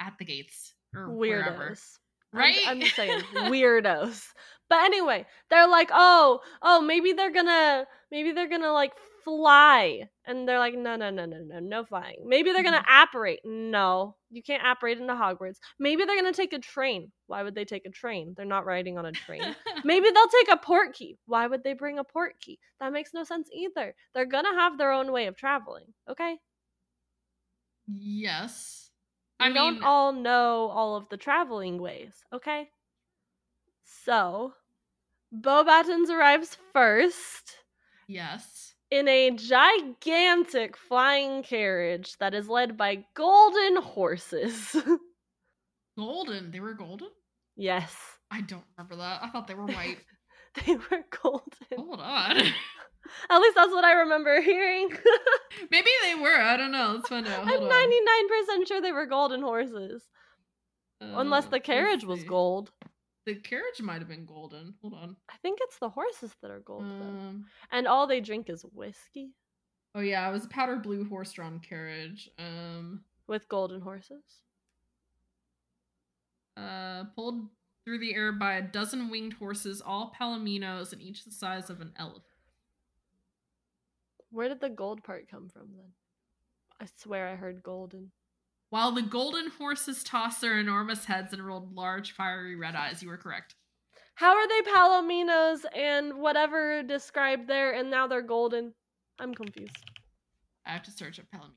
at the gates or wherever. Weirdos. I'm- Right? I'm, just saying, weirdos. But anyway, they're like, oh, oh, maybe they're gonna, maybe they're gonna like fly, and they're like, no, no, no, no, no, no flying. Maybe they're gonna mm-hmm. apparate. No, you can't apparate into Hogwarts. Maybe they're gonna take a train. Why would they take a train? They're not riding on a train. Maybe they'll take a port key. Why would they bring a port key? That makes no sense either. They're gonna have their own way of traveling. Okay, yes. we I mean, don't all know all of the traveling ways, okay? So, Beauxbatons arrives first yes. In a gigantic flying carriage that is led by golden horses. Golden. They were golden? yes, I don't remember that. I thought they were white. they were golden. Hold on. At least that's what I remember hearing. Maybe they were. I don't know. Let's find out. I'm 99% sure they were golden horses. on. Unless Uh, the carriage was gold. The carriage might have been golden. Hold on. I think it's the horses that are gold, though. Um, And all they drink is whiskey oh yeah, it was a powder blue horse-drawn carriage. Um, with golden horses. uh, pulled through the air by a dozen winged horses, all palominos, and each the size of an elephant. Where did the gold part come from then? I swear I heard golden. While the golden horses tossed their enormous heads and rolled large, fiery red eyes. You were correct. How are they palominos and whatever described there and now they're golden? I'm confused. I have to search up palomino.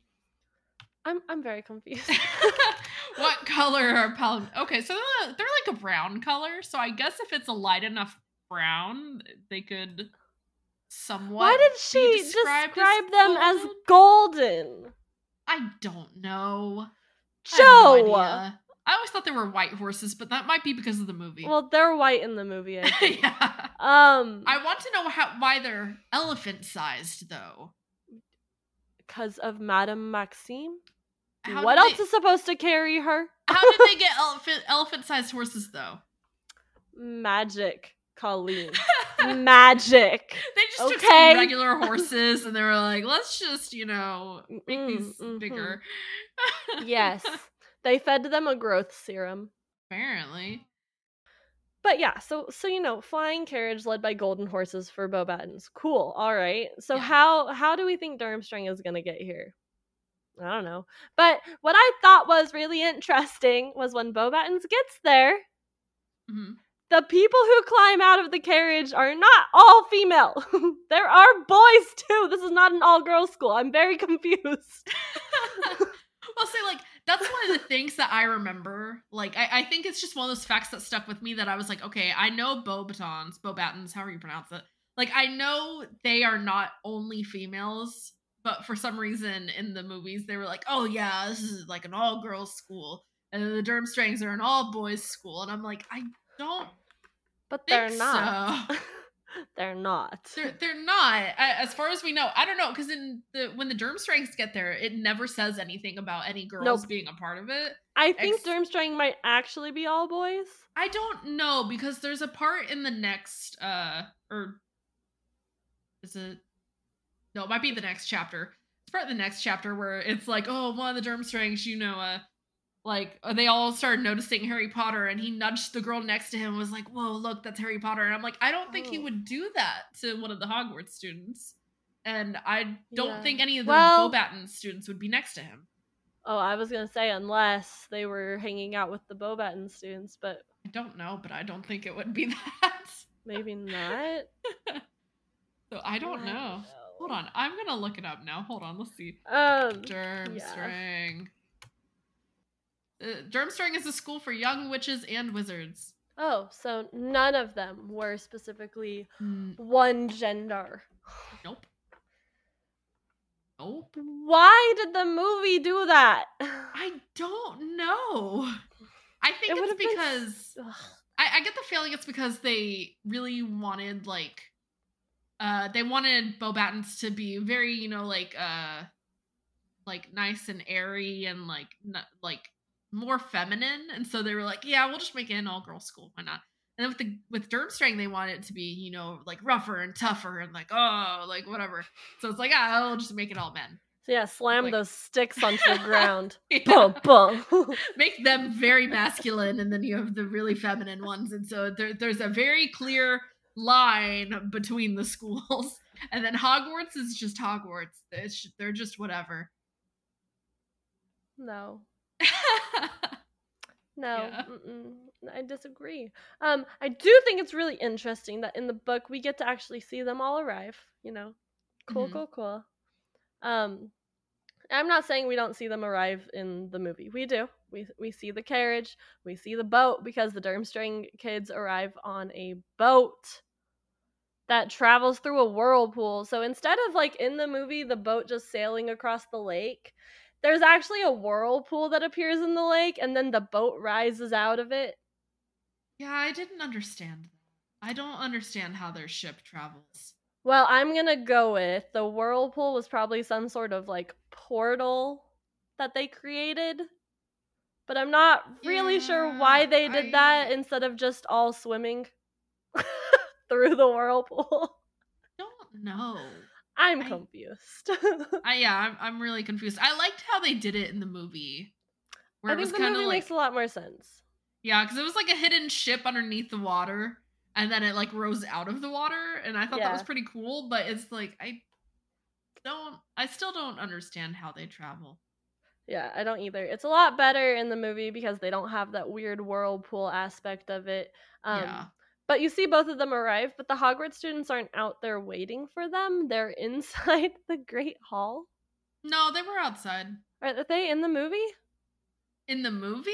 I'm I'm very confused. what color are palom? Okay, so they're, they're like a brown color. So I guess if it's a light enough brown, they could somewhat. Why did she describe as them as golden? golden? I don't know. Jo. no. I always thought they were white horses, but that might be because of the movie. well, they're white in the movie. I think. yeah. um, I want to know how why they're elephant sized though. because of Madame Maxime. How what else they- is supposed to carry her? How did they get elephant elephant sized horses though? Magic, Colleen. Magic. They just took some regular horses and they were like, let's just, you know, make Mm, these mhm. bigger. Yes. They fed them a growth serum. Apparently. But yeah, so so you know, flying carriage led by golden horses for Beauxbatons. Cool. All right. So Yeah. how how do we think Durmstrang is gonna get here? I don't know. But what I thought was really interesting was when Beauxbatons gets there, Mhm. The people who climb out of the carriage are not all female. there are boys too. This is not an all girls school. I'm very confused. I'll say like that's one of the things that I remember. Like I, I think it's just one of those facts that stuck with me that I was like, okay, I know Beaubatons, Beaubatons, however you pronounce it. Like I know they are not only females, but for some reason in the movies they were like, oh yeah, this is like an all girls school, and the Durmstrangs are an all boys school, and I'm like, I don't But they're not. so. they're not. They're they're not, as far as we know. I don't know because in the when the Durmstrangs get there, it never says anything about any girls Nope. being a part of it. I think Ex- Durmstrang might actually be all boys. I don't know because there's a part in the next uh or is it no, it might be the next chapter. It's part of the next chapter where it's like, oh, one of the Durmstrangs, you know, uh like uh, they all started noticing Harry Potter and he nudged the girl next to him and was like, "Whoa, look, that's Harry Potter." And I'm like, "I don't think he Oh. would do that to one of the Hogwarts students." And I don't Yeah. think any of the Well- Beauxbaton students would be next to him. Oh, I was gonna say unless they were hanging out with the Beauxbaton students, but I don't know, but I don't think it would be that. maybe not. So I don't know. Hold on, I'm gonna look it up now. Hold on, let's see. Um, Durmstrang. Uh, Durmstrang is a school for young witches and wizards. oh, so none of them were specifically Mm, one gender. nope. Nope. Why did the movie do that? I don't know. I think It it's would've been because I, I get the feeling it's because they really wanted like uh they wanted Beauxbatons to be very, you know, like uh like nice and airy and like n- like more feminine and so they were like, yeah, we'll just make it an all girl school. Why not? And then with the with Durmstrang they want it to be, you know, like rougher and tougher and like oh, like whatever. So it's like, ah, I'll just make it all men. So yeah, slam Like- those sticks onto the ground. Yeah. Boom, boom. make them very masculine and then you have the really feminine ones and so there, there's a very clear line between the schools and then hogwarts is just hogwarts it's, they're just whatever no, no, Yeah. I disagree. Um, I do think it's really interesting that in the book we get to actually see them all arrive. You know, cool, Mhm. cool, cool. Um, I'm not saying we don't see them arrive in the movie. We do. We we see the carriage, we see the boat because the Durmstrang kids arrive on a boat that travels through a whirlpool. So instead of like in the movie the boat just sailing across the lake, there's actually a whirlpool that appears in the lake and then the boat rises out of it. yeah i didn't understand that i don't understand how their ship travels Well, I'm going to go with the whirlpool was probably some sort of like portal that they created. But I'm not really sure why they did that instead of just all swimming through the whirlpool. don't know I'm confused. I, yeah I'm, I'm really confused i liked how they did it in the movie where I it was think the movie like makes a lot more sense. Yeah, because it was like a hidden ship underneath the water, and then it like rose out of the water, and I thought that was pretty cool. But it's like I don't, I still don't understand how they travel. Yeah, I don't either. It's a lot better in the movie because they don't have that weird whirlpool aspect of it. Um, yeah, But you see both of them arrive, but the Hogwarts students aren't out there waiting for them. They're inside the Great Hall. no, they were outside Are they in the movie? in the movie.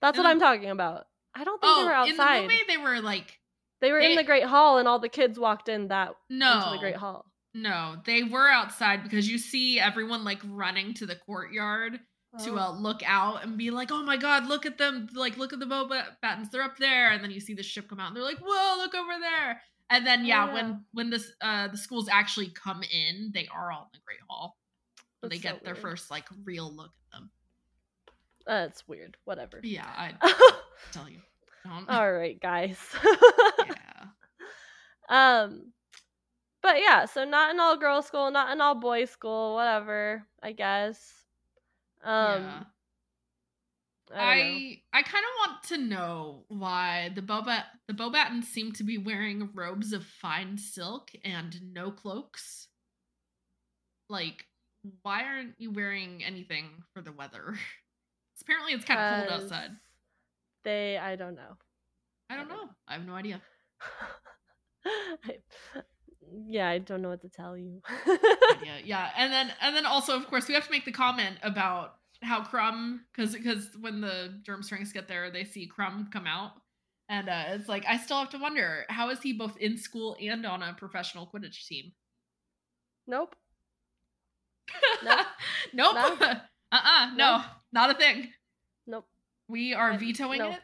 That's In what the- I'm talking about. I don't think they oh, were outside. in the movie they were like they were in eh the Great Hall, and all the kids walked in that no, into the Great Hall. no, they were outside because you see everyone like running to the courtyard to uh, look out and be like, "Oh my god, look at them! Like, look at the Beauxbatons, they're up there!" And then you see the ship come out, and they're like, "Whoa, look over there!" And then yeah, Yeah. when when this uh the schools actually come in, they are all in the Great Hall. They That's so get their weird. first like real look at them. That's weird. Whatever. Yeah, I tell you, all right, guys. yeah, Um, but yeah, so not an all girls school, not an all boys school, whatever. I guess. Um, yeah. I. I I kind of want to know why the Boba the Beauxbatons seem to be wearing robes of fine silk and no cloaks. Like, why aren't you wearing anything for the weather? Apparently, it's kind of cold outside. They, I don't know. I don't know. I have no idea. I, yeah, I don't know what to tell you. Yeah, yeah, and then and then also, of course, we have to make the comment about how Krum, because because when the Durmstrangs get there, they see Krum come out, and uh, it's like I still have to wonder how is he both in school and on a professional Quidditch team. nope. Nope. nope. No. uh-uh. No. Nope. Not a thing. Nope. We are vetoing no. it.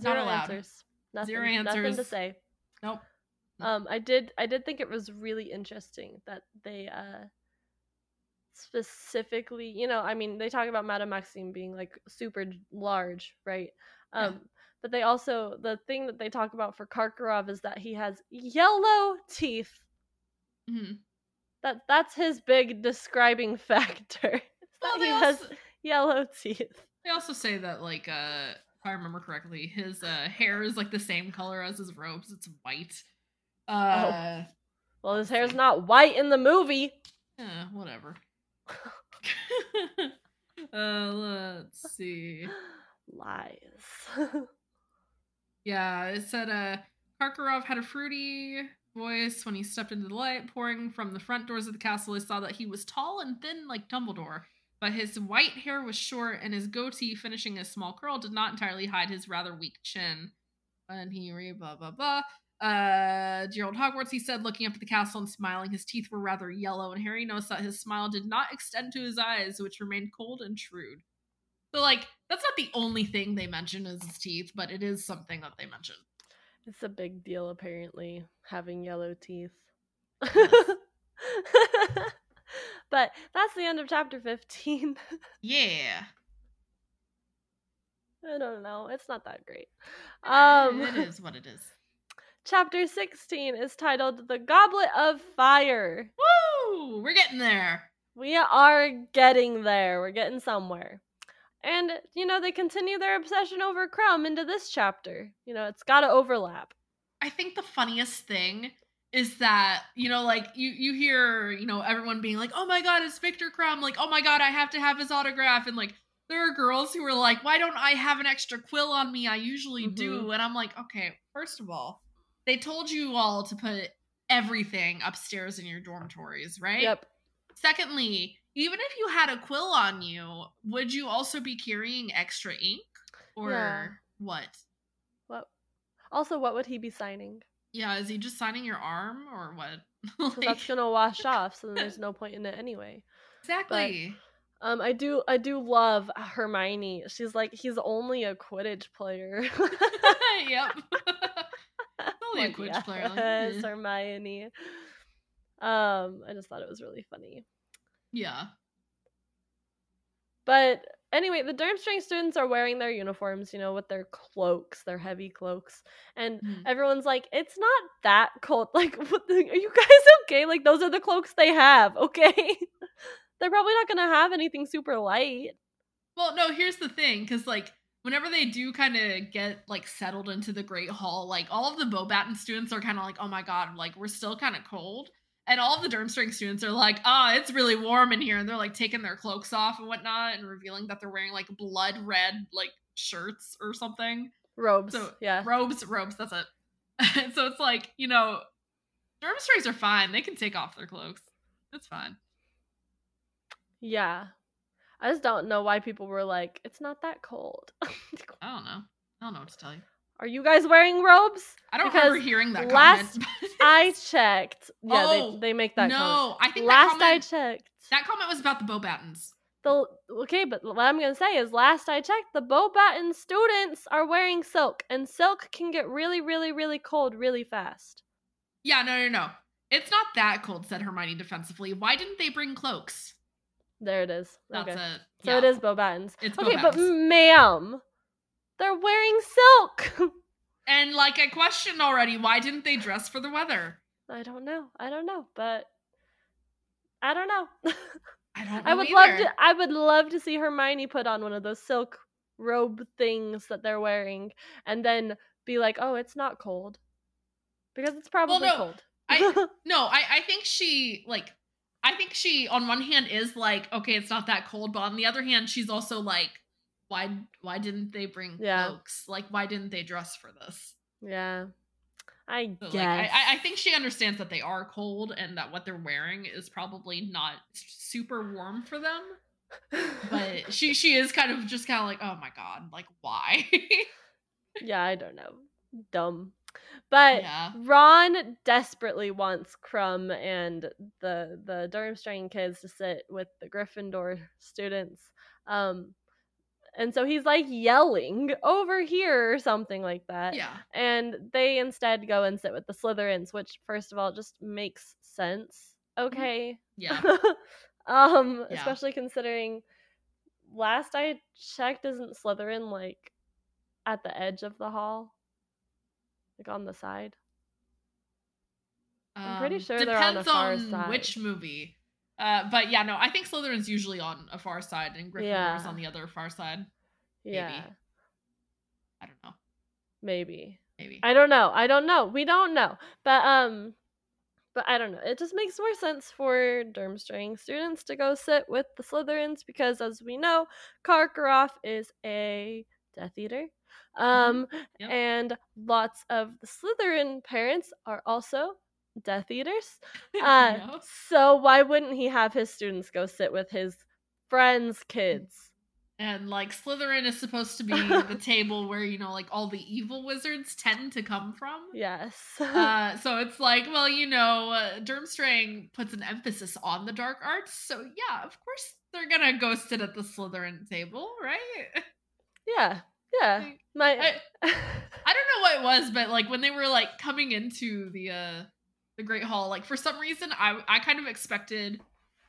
Zero allowed. answers. Nothing, Zero Nothing to say. Nope. Um, I did. I did think it was really interesting that they uh specifically, you know, I mean, they talk about Madame Maxime being like super large, right? Yeah. Um, but they also the thing that they talk about for Karkaroff is that he has yellow teeth. Mhm. That that's his big describing factor. Well, he has yellow teeth. They also say that like uh if I remember correctly, his uh hair is like the same color as his robes. It's white. Uh Well, his hair's not white in the movie. yeah, whatever. uh let's see. Lies. Yeah, it said uh Karkaroff had a fruity voice when he stepped into the light pouring from the front doors of the castle. He saw that he was tall and thin like Dumbledore, but his white hair was short and his goatee, finishing a small curl, did not entirely hide his rather weak chin. And he re blah blah blah. Uh, Gerald Hogwarts, he said, looking up at the castle and smiling. His teeth were rather yellow, and Harry noticed that his smile did not extend to his eyes, which remained cold and shrewd. So, like, that's not the only thing they mention is his teeth, but it is something that they mention. it's a big deal, apparently, having yellow teeth. Yes. but that's the end of chapter 15. Yeah. I don't know. It's not that great. Um, it is what it is. Chapter 16 is titled The Goblet of Fire. Woo! We're getting there. We are getting there. We're getting somewhere. And, you know, they continue their obsession over Krum into this chapter. You know, it's got to overlap. I think the funniest thing is that you know like you you hear you know everyone being like oh my god it's victor krum like oh my god i have to have his autograph and like there are girls who are like why don't i have an extra quill on me i usually do mm-hmm. and i'm like okay first of all they told you all to put everything upstairs in your dormitories right Yep. secondly even if you had a quill on you would you also be carrying extra ink or Yeah. what What? Also, what would he be signing? yeah is he just signing your arm or what? Like- that's gonna wash off, so then there's no point in it anyway. Exactly. Um, I do, I do love Hermione. She's like, he's only a Quidditch player. yep. Only a Like, Quidditch player. like, yes, eh. Hermione. Um, I just thought it was really funny. Yeah. But anyway, the Durmstrang students are wearing their uniforms, you know, with their cloaks, their heavy cloaks, and Mhm. everyone's like, "It's not that cold." Like, what the, are you guys okay? Like, those are the cloaks they have. Okay, they're probably not gonna have anything super light. Well, no, here's the thing, because like whenever they do kind of get like settled into the Great Hall, like all of the Beauxbaton students are kind of like, oh my god, like we're still kind of cold. And all of the Durmstrang students are like, ah, it's really warm in here. And they're like taking their cloaks off and whatnot and revealing that they're wearing like blood red like shirts or something. Robes, So, yeah. Robes, robes, that's it. so it's like, you know, Durmstrangs are fine. They can take off their cloaks. It's fine. Yeah. I just don't know why people were like, it's not that cold. I don't know. I don't know what to tell you. Are you guys wearing robes? I don't Because remember hearing that last comment. I checked. Yeah, Oh, they, they make that no, comment. I think Last that I checked. that comment was about the Beauxbatons. The okay, but what I'm gonna say is last I checked, the Beauxbaton students are wearing silk, and silk can get really, really, really cold really fast. Yeah, no, no, no. It's not that cold, said Hermione defensively. Why didn't they bring cloaks? There it is. That's okay. it. So Yeah. it is Beauxbatons. It's Okay, but ma'am, they're wearing silk. And like I questioned already, why didn't they dress for the weather? I don't know. I don't know, but I don't know. I don't know I would either. love to. I would love to see Hermione put on one of those silk robe things that they're wearing, and then be like, "Oh, it's not cold," because it's probably no, cold. I no, I I think she like I think she on one hand is like okay, it's not that cold, but on the other hand, she's also like why why didn't they bring Yeah. cloaks? Like why didn't they dress for this? yeah, I So, guess. like I, I- I think she understands that they are cold and that what they're wearing is probably not super warm for them. But she she is kind of just kind of like, oh my god, like why? yeah, I don't know. Dumb. But yeah. Ron desperately wants Krum and the the Durmstrang kids to sit with the Gryffindor students. Um and so he's like yelling over here or something like that. Yeah. And they instead go and sit with the Slytherins, which first of all just makes sense. Okay. Yeah. um Yeah. especially considering last I checked isn't Slytherin like at the edge of the hall? Like on the side? I'm pretty Um, sure they're on depends far on side. which movie. Uh, but yeah, no, I think Slytherin's usually on a far side and Gryffindor's Yeah. on the other far side. Yeah. I don't know. Maybe. Maybe. I don't know. I don't know. We don't know. But um but I don't know. It just makes more sense for Durmstrang students to go sit with the Slytherins because as we know, Karkaroff is a Death Eater. Um Yep. and lots of the Slytherin parents are also Death Eaters. Uh so why wouldn't he have his students go sit with his friends' kids? And like Slytherin is supposed to be the table where you know like all the evil wizards tend to come from. Yes. Uh, so it's like, well, you know, uh, Durmstrang puts an emphasis on the dark arts, so yeah, of course they're gonna go sit at the Slytherin table, right? yeah. Yeah. Like, My I- I don't know what it was, but like when they were like coming into the uh the Great Hall, like for some reason I I kind of expected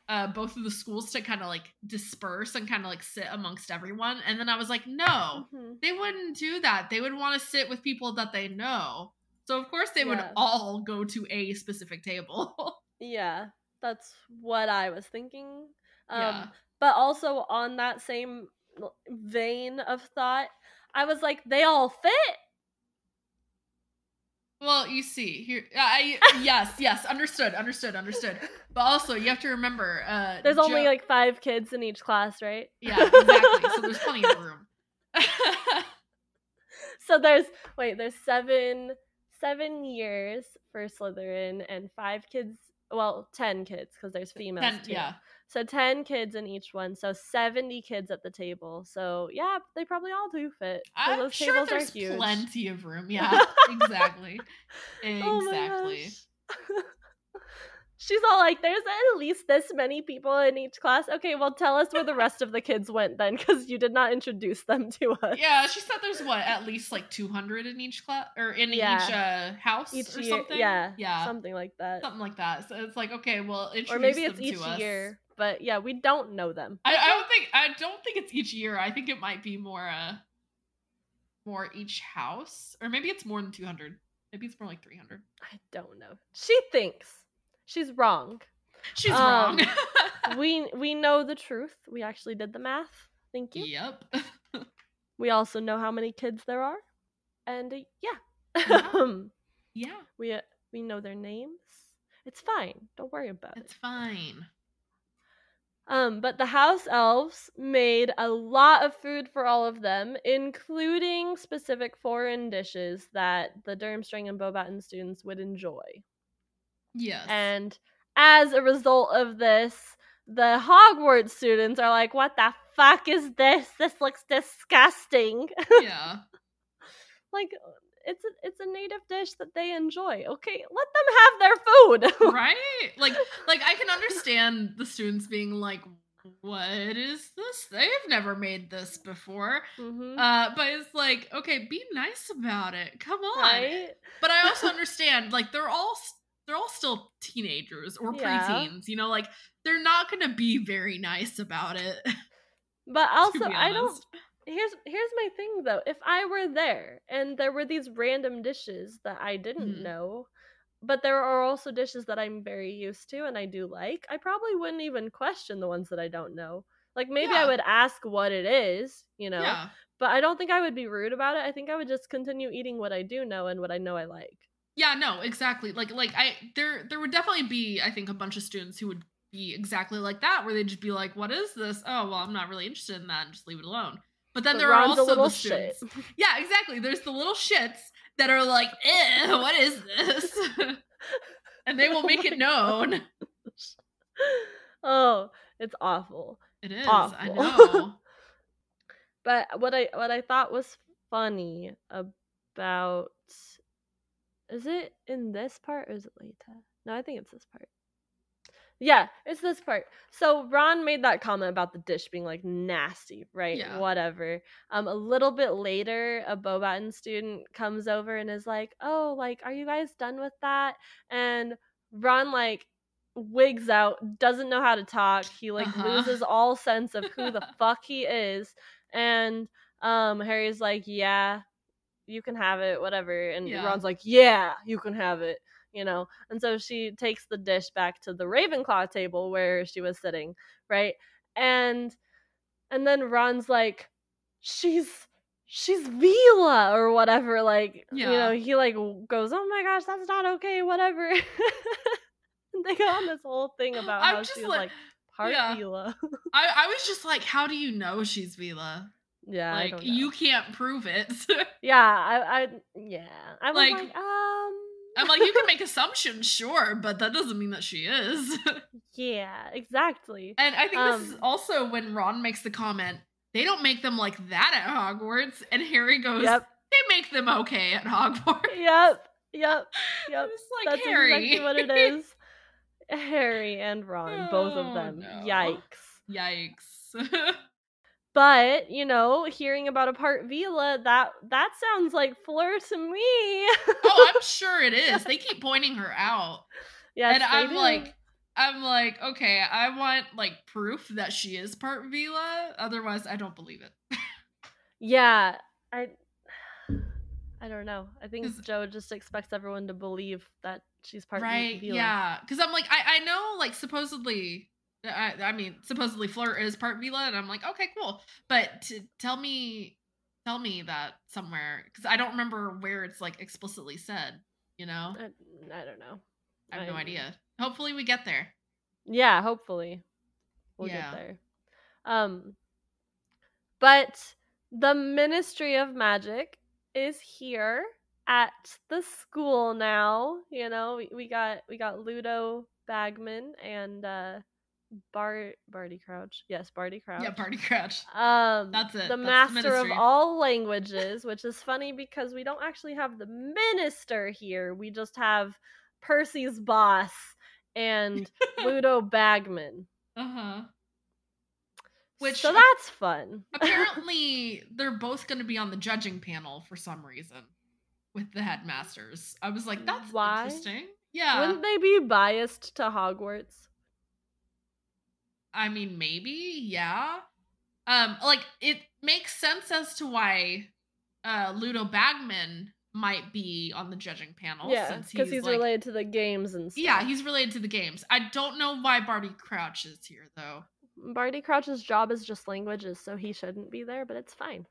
uh both of the schools to kind of like disperse and kind of like sit amongst everyone, and then I was like, no, Mhm. they wouldn't do that. They would want to sit with people that they know. So of course they would all go to a specific table. Yeah, that's what I was thinking. Um, yeah. But also on that same vein of thought, I was like, they all fit. Well, you see here. I yes, yes, understood, understood, understood. But also, you have to remember, uh, There's only like five kids in each class, right? yeah, exactly. So there's plenty of room. So there's wait, there's seven seven years for Slytherin and five kids. Well, ten kids because there's females Ten- too. yeah, So ten kids in each one. So seventy kids at the table. So yeah, they probably all do fit. I'm those sure tables there's are huge. plenty of room. Yeah, exactly, Oh exactly. gosh. She's all like, "There's at least this many people in each class." Okay, well, tell us where the rest of the kids went then, because you did not introduce them to us. Yeah, she said there's what at least like 200 in each class or in Yeah. each uh, house each or year, something. yeah, yeah, something like that, something like that. So it's like okay, well, introduce or maybe it's each year. But yeah, we don't know them. I, I don't think I don't think it's each year. I think it might be more uh more each house, or maybe it's more than 200. Maybe it's more like 300. I don't know. She thinks she's wrong. She's Um, wrong. we we know the truth. We actually did the math. Thank you. yep. We also know how many kids there are, and uh, yeah, Yeah. Yeah, we uh, we know their names. It's fine. Don't worry about it. it's fine. Um, but the house elves made a lot of food for all of them, including specific foreign dishes that the Durmstrang and Beauxbaton students would enjoy. Yes. And as a result of this, the Hogwarts students are like, "What the fuck is this? This looks disgusting." yeah. like it's a, it's a native dish that they enjoy. Okay, let them have their food. right? Like like I can understand the students being like what is this? They've never made this before. Mhm. Uh but it's like okay, be nice about it. Come on. right? But I also understand like they're all they're all still teenagers or Yeah. preteens, you know, like they're not going to be very nice about it. But also, I don't. Here's here's my thing though. If I were there and there were these random dishes that I didn't Mhm. know, but there are also dishes that I'm very used to and I do like, I probably wouldn't even question the ones that I don't know. Like maybe I would ask what it is, you know. Yeah. But I don't think I would be rude about it. I think I would just continue eating what I do know and what I know I like. Yeah, no, exactly. Like like I there there would definitely be I think a bunch of students who would be exactly like that where they'd just be like, "What is this? Oh, well, I'm not really interested in that and just leave it alone." But then But there Ron's are also the shit. Yeah, exactly. There's the little shits that are like, eh, what is this? and they will Oh make my it known. oh, it's awful. It is. Awful. I know. But what I what I thought was funny about is it in this part or is it later? No, I think it's this part. Yeah, it's this part. So Ron made that comment about the dish being like nasty, right? Yeah. Whatever. Um, a little bit later, a Beauxbaton student comes over and is like, "Oh, like, are you guys done with that?" And Ron like wigs out, doesn't know how to talk. He like Uh-huh. loses all sense of who the fuck he is. And um, Harry's like, "Yeah, you can have it, whatever." And Yeah. Ron's like, "Yeah, you can have it." You know, and so she takes the dish back to the Ravenclaw table where she was sitting, right? And and then Ron's like, she's she's veela or whatever. Like, you know, he like goes, "Oh my gosh, that's not okay." Whatever. and they go on this whole thing about I'm how she's like- like part yeah. veela. I, I was just like, how do you know she's veela? yeah, like you can't prove it. Yeah, I, I, yeah, I was Like, like, um, I'm like, you can make assumptions, sure, but that doesn't mean that she is. yeah, exactly. and I think this is Um, also when Ron makes the comment, they don't make them like that at Hogwarts, and Harry goes, Yep, they make them okay at Hogwarts. yep, yep, yep. It's like That's Harry. exactly what it is. Harry and Ron, both of Oh, them. no. Yikes. Yikes. But you know, hearing about a part veela, that that sounds like Fleur to me. oh, I'm sure it is. They keep pointing her out. yes, and I'm do. like, I'm like, okay, I want like proof that she is part veela. Otherwise, I don't believe it. yeah, I, I don't know. I think Jo just expects everyone to believe that she's part right? veela. Yeah. Because I'm like, I I know like supposedly. I, I mean, supposedly Fleur is part veela, and I'm like, okay, cool. But to tell me, tell me that somewhere, because I don't remember where it's like explicitly said. You know, I, I don't know. I have no idea. Hopefully, we get there. Yeah, hopefully we'll Yeah. get there. Um, but the Ministry of Magic is here at the school now. You know, we, we got we got Ludo Bagman and uh Bar Barty Crouch. Yes, Barty Crouch. Yeah, party crouch. Um, That's it. The That's the master of all languages, which is funny because we don't actually have the minister here. We just have Percy's boss and Ludo Bagman. Uh huh. Which so that's fun. apparently they're both going to be on the judging panel for some reason with the headmasters. I was like, that's Why? interesting. Yeah. Wouldn't they be biased to Hogwarts? I mean, maybe, yeah. Um, like it makes sense as to why uh Ludo Bagman might be on the judging panel. yeah, since because he's, like, related to the games and stuff. Yeah, he's related to the games. I don't know why Barty Crouch is here though. Barty Crouch's job is just languages, so he shouldn't be there, but it's fine.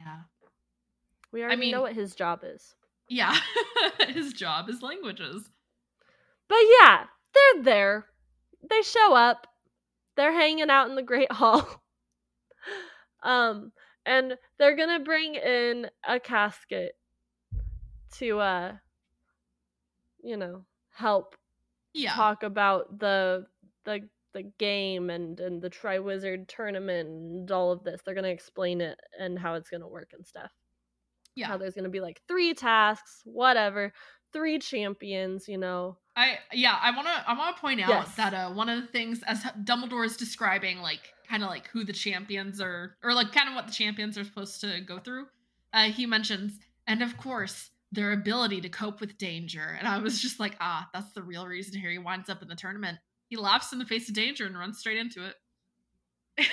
Yeah. We already mean- know what his job is. Yeah. His job is languages. But yeah, they're there. They show up. They're hanging out in the Great Hall. um, and they're gonna bring in a casket to uh you know, help Yeah. talk about the the the game and and the Triwizard tournament and all of this. They're gonna explain it and how it's gonna work and stuff. yeah. How there's gonna be like three tasks, whatever, three champions, you know. I yeah, I want to I want to point out Yes. that uh one of the things as Dumbledore is describing like kind of like who the champions are or like kind of what the champions are supposed to go through. Uh he mentions and of course their ability to cope with danger. And I was just like, "Ah, that's the real reason Harry winds up in the tournament." He laughs in the face of danger and runs straight into it.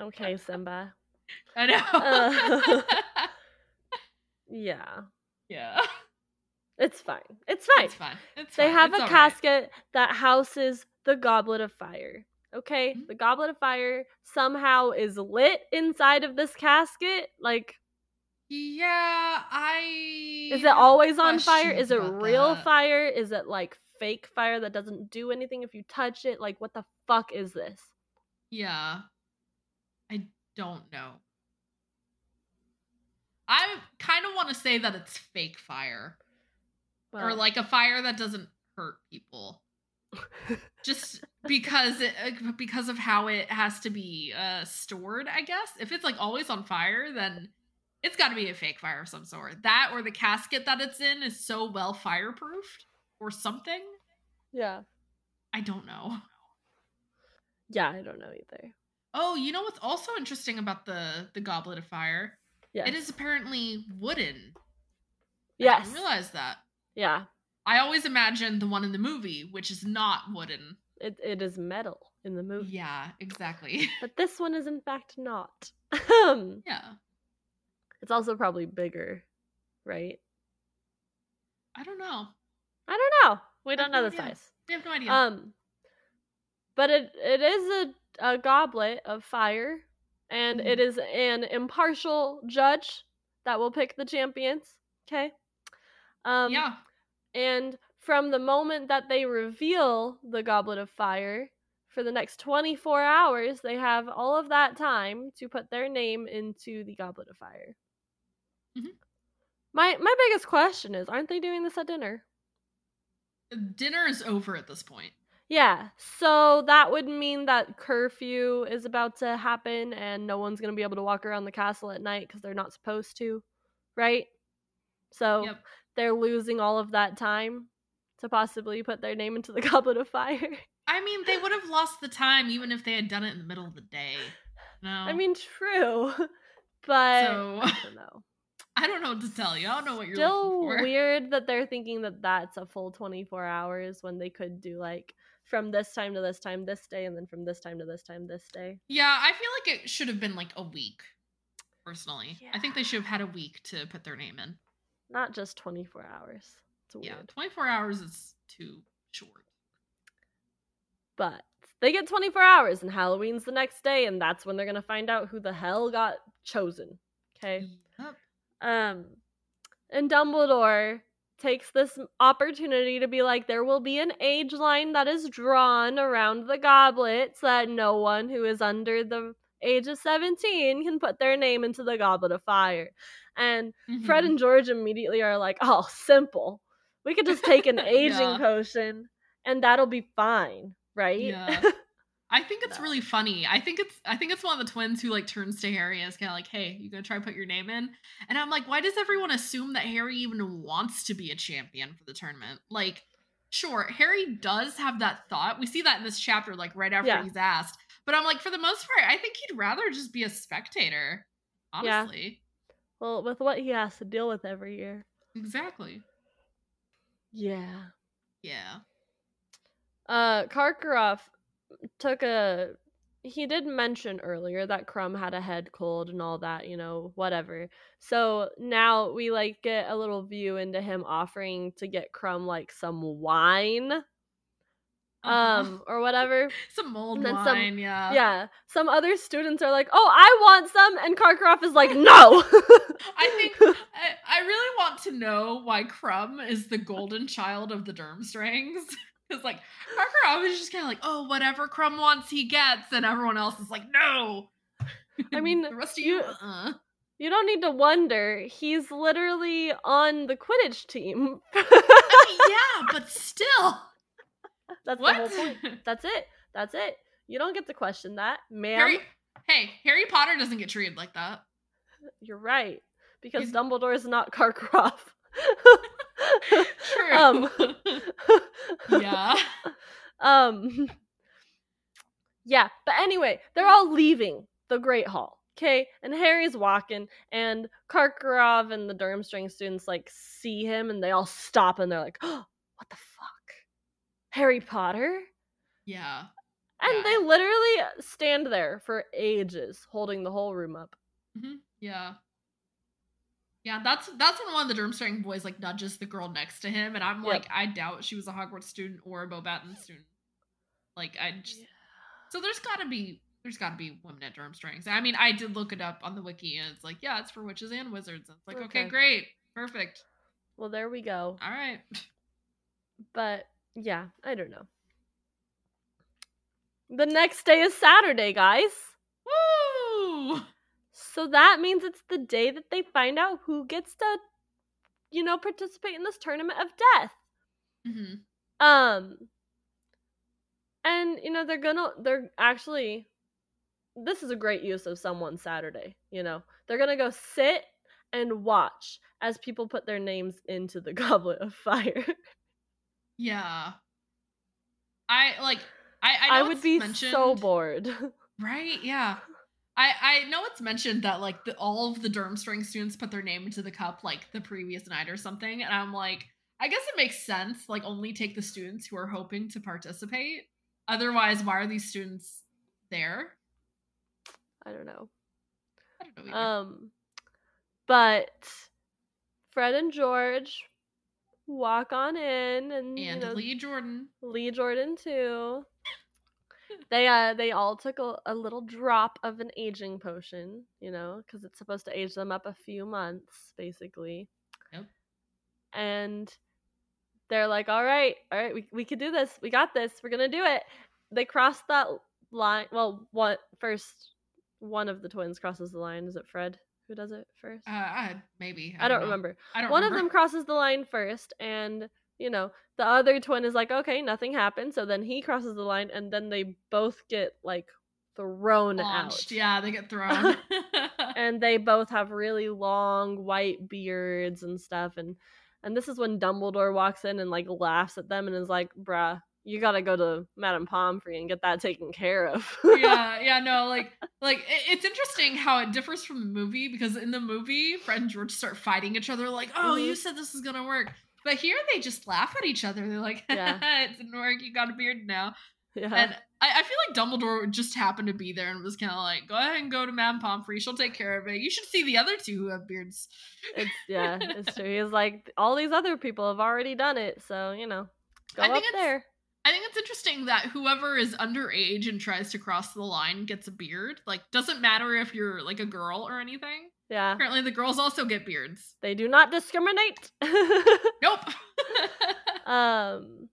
Okay, Simba. I know. Uh. Yeah. yeah. It's fine. It's fine. It's fine. It's They fine. have It's a all right. casket that houses the Goblet of Fire. Okay? Mhm. The Goblet of Fire somehow is lit inside of this casket. Like, Yeah, I is it always on fire? Is it real that. fire? Is it like fake fire that doesn't do anything if you touch it? Like, what the fuck is this? Yeah. I don't know. I kind of want to say that it's fake fire or like a fire that doesn't hurt people. Just because it because of how it has to be uh stored, I guess. If it's like always on fire, then it's got to be a fake fire of some sort. That or the casket that it's in is so well fireproofed or something. yeah. I don't know. Yeah, I don't know either. Oh, you know what's also interesting about the the goblet of fire? Yes. It is apparently wooden. I Yes. didn't realize that. Yeah. I always imagine the one in the movie, which is not wooden. It, it is metal in the movie. Yeah, exactly. But this one is in fact not. Um, yeah. it's also probably bigger, right? I don't know. I don't know. We don't know no the idea. size. We have no idea. Um, but it it is a a goblet of fire, and Mhm. it is an impartial judge that will pick the champions. Okay. Um, yeah. And from the moment that they reveal the Goblet of Fire, for the next 24 hours, they have all of that time to put their name into the Goblet of Fire. Mhm. My my biggest question is, aren't they doing this at dinner? Dinner is over at this point. Yeah, so that would mean that curfew is about to happen and no one's going to be able to walk around the castle at night because they're not supposed to, right? So Yep. They're losing all of that time to possibly put their name into the Goblet of Fire. I mean, they would have lost the time even if they had done it in the middle of the day. No. I mean, true, but So- I don't know. I don't know what to tell you. I don't know what you're Still looking for. weird that they're thinking that that's a full 24 hours when they could do like from this time to this time this day and then from this time to this time this day. Yeah, I feel like it should have been like a week. Personally, I think they should have had a week to put their name in. Not just 24 hours. Yeah, 24 hours is too short. But they get 24 hours and Halloween's the next day and that's when they're to find out who the hell got chosen. Okay? Yep. Um, and Dumbledore takes this opportunity to be like, there will be an age line that is drawn around the goblet so that no one who is under the age of 17 can put their name into the goblet of fire. And Fred Mhm. and George immediately are like, oh, simple. We could just take an aging Yeah. potion and that'll be fine, right? Yeah. I think it's No. really funny. I think it's I think it's one of the twins who like turns to Harry and is kind of like, "Hey, you gonna try to put your name in?" And I'm like, why does everyone assume that Harry even wants to be a champion for the tournament? Like, sure, Harry does have that thought. We see that in this chapter, like right after Yeah. he's asked. But I'm like, for the most part, I think he'd rather just be a spectator. Honestly, well, with what he has to deal with every year. exactly. Yeah. Yeah. Uh, Karkaroff took a. He did mention earlier that Krum had a head cold and all that, you know, whatever. So now we like get a little view into him offering to get Krum like some wine. Um, or whatever. some old and some- yeah. yeah. Some other students are like, "Oh, I want some," and Karkaroff is like, "No." I think I, I really want to know why Krum is the golden child of the Durmstrangs. Because like karkaroff is just kind of like, oh, whatever Krum wants, he gets, and everyone else is like, no. I mean, the rest of you, you- uh you don't need to wonder. He's literally on the Quidditch team. yeah, but still, That's what? the whole point. That's it. That's it. You don't get to question that, ma'am. Harry, hey, Harry Potter doesn't get treated like that. You're right. Because He's- Dumbledore is not Karkaroff. True. Um, yeah. um Yeah, but anyway, they're all leaving the Great Hall. Okay, and Harry's walking, and Karkaroff and the Durmstrang students like see him, and they all stop, and they're like, oh, "What the fuck, Harry Potter?" Yeah. And Yeah. they literally stand there for ages, holding the whole room up. hmm Yeah. Yeah, that's that's when one of the Durmstrang boys like nudges the girl next to him, and I'm Yep. like, I doubt she was a Hogwarts student or a Beauxbaton student. Like, I just so there's got to be there's got to be women at Durmstrangs. I mean, I did look it up on the wiki, and it's like, yeah, it's for witches and wizards. And it's like, okay, Okay. great, perfect, Well, there we go. all right. But yeah, I don't know. The next day is Saturday, guys. Woo! So that means it's the day that they find out who gets to, you know, participate in this tournament of death. hmm Um and you know, they're gonna they're actually this is a great use of someone's Saturday, you know. They're gonna go sit and watch as people put their names into the goblet of fire. Yeah. I like. I I, I, would it's be mentioned, so bored. Right? Yeah. I I know it's mentioned that like the, all of the Durmstrang students put their name into the cup like the previous night or something, and I'm like, I guess it makes sense. Like, only take the students who are hoping to participate. Otherwise, why are these students there? I don't know. I don't know. Either. Um, but Fred and George walk on in, and, you know, Lee Jordan. Lee Jordan too. they uh they all took a, a little drop of an aging potion, you know, because it's supposed to age them up a few months, basically. Yep. And they're like, "All right, all right, we we could do this. We got this. We're gonna do it." They cross that line. Well, what first? One of the twins crosses the line. Is it Fred who does it first? Uh, I, maybe. I don't know. remember. I don't One of them crosses the line first, and you know the other twin is like, "Okay, nothing happened." So then he crosses the line, and then they both get like thrown launched. out. Yeah, they get thrown. and they both have really long white beards and stuff and and this is when Dumbledore walks in and like laughs at them and is like, "Bruh, you gotta go to Madame Pomfrey and get that taken care of." yeah, yeah, no, like, like it's interesting how it differs from the movie because in the movie, Fred and George start fighting each other, like, "Oh, you Mhm. said this is gonna work," but here they just laugh at each other. They're like, Yeah. "It didn't work. You got a beard now." yeah. And I, I feel like Dumbledore just happened to be there and was kind of like, "Go ahead and go to Madame Pomfrey. She'll take care of it. You should see the other two who have beards." it's yeah, it's true. He's like, all these other people have already done it, so you know, go I up think it's- there. I think it's interesting that whoever is underage and tries to cross the line gets a beard. Like, doesn't matter if you're like a girl or anything. Yeah, Apparently, the girls also get beards. they do not discriminate. Nope. Um,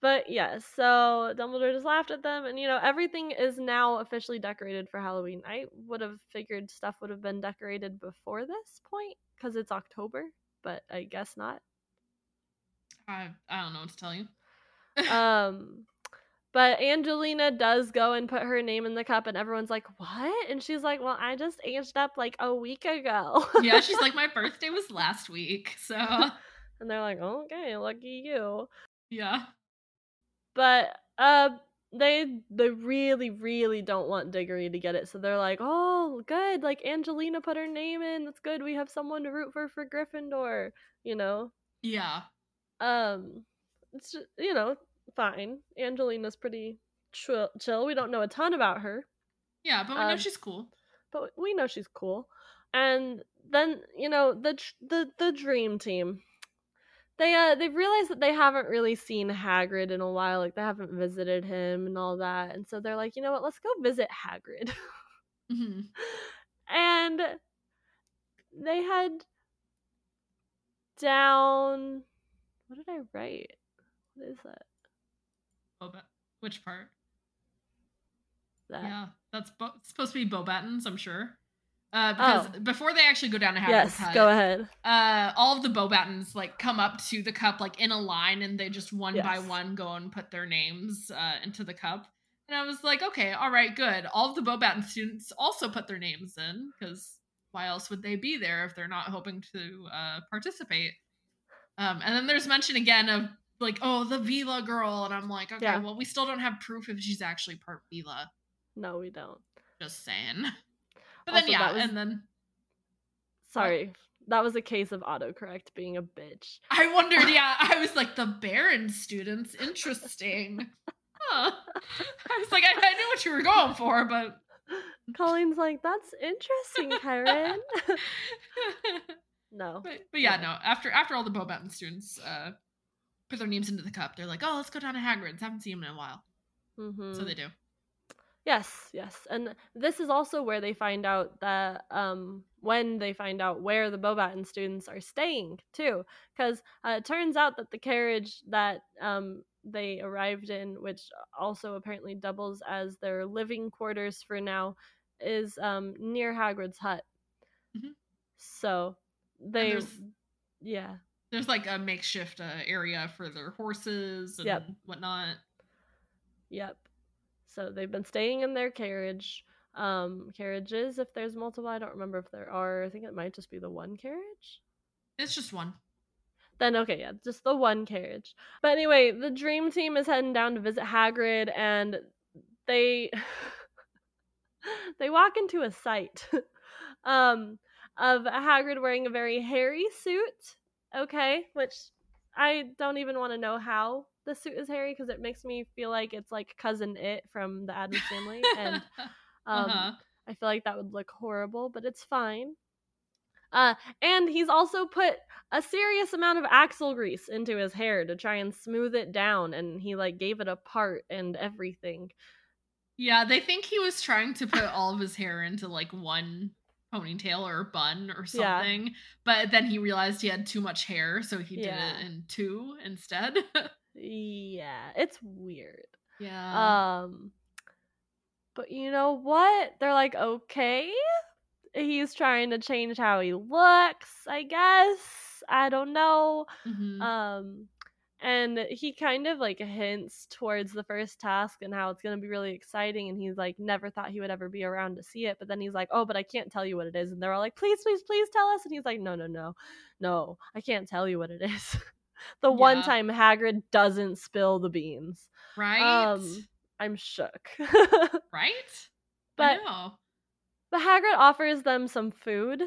but yes, so Dumbledore just laughed at them, and you know everything is now officially decorated for Halloween. I would have figured stuff would have been decorated before this point because it's October, but I guess not. I, I don't know what to tell you. Um, but Angelina does go and put her name in the cup, and everyone's like, "What?" And she's like, "Well, I just aged up like a week ago." yeah, she's like, my birthday was last week, so and they're like, "Okay, lucky you." yeah. but uh they they really really don't want diggory to get it so they're like oh good like angelina put her name in that's good we have someone to root for for gryffindor you know Yeah. um it's ju- you know fine. Angelina's pretty chill, chill. We don't know a ton about her. Yeah, but we know Um, she's cool. but we know she's cool. And then you know the the the dream team. They uh they've realized that they haven't really seen Hagrid in a while like they haven't visited him and all that. And so they're like you know what? Let's go visit Hagrid. Hmm and they head down what did I write what is that Boba. Which part? that Yeah, that's bo- supposed to be Beauxbatons, I'm sure. Uh, because Oh. before they actually go down to Hagrid's yes hut, go ahead uh, all of the Beauxbatons like come up to the cup like in a line, and they just one by one go and put their names uh, into the cup. And I was like, okay, all right, good. All of the Beauxbaton students also put their names in because why else would they be there if they're not hoping to uh, participate? Um, and then there's mention again of like, oh, the veela girl, and I'm like, okay, Yeah. well, we still don't have proof if she's actually part veela. no we don't Just saying. But Also, then yeah, was- and then sorry that was a case of autocorrect being a bitch I wondered, yeah, I was like the Baron students, interesting. Huh. I was like, I, I knew what you were going for, but Colleen's like that's interesting Karen no but, but yeah, Yeah. no. After after all the Beauxbaton students uh put their names into the cup, they're like, oh, let's go down to Hagrid's. Haven't seen him in a while, hmm so they do. Yes, yes. And this is also where they find out that um when they find out where the Beauxbaton students are staying too cuz uh, it turns out that the carriage that um they arrived in which also apparently doubles as their living quarters for now is um near Hagrid's hut. Mhm. So they yeah. There's like a makeshift uh, area for their horses and Yep. whatnot. Yep. So they've been staying in their carriage. Um, carriages, if there's multiple, I don't remember if there are. I think it might just be the one carriage. It's just one. Then okay, yeah, just the one carriage. But anyway, the dream team is heading down to visit Hagrid, and they they walk into a sight um of Hagrid wearing a very hairy suit. Okay, which I don't even want to know how the suit is hairy because it makes me feel like it's like cousin it from the Addams family, and um, uh-huh. I feel like that would look horrible, but it's fine. Uh, and he's also put a serious amount of axle grease into his hair to try and smooth it down, and he like gave it a part and everything. Yeah, they think he was trying to put all of his hair into like one ponytail or bun or Yeah. something, but then he realized he had too much hair, so he Yeah. did it in two instead. Yeah, it's weird. yeah. Um but you know what? They're like, "Okay." He's trying to change how he looks, I guess. I don't know. Mhm. Um and he kind of like hints towards the first task and how it's going to be really exciting and he's like never thought he would ever be around to see it but then he's like oh but i can't tell you what it is and they're all like please please please tell us and he's like no no no no i can't tell you what it is the one time hagrid doesn't spill the beans right? um, i'm shook right? but. But Hagrid offers them some food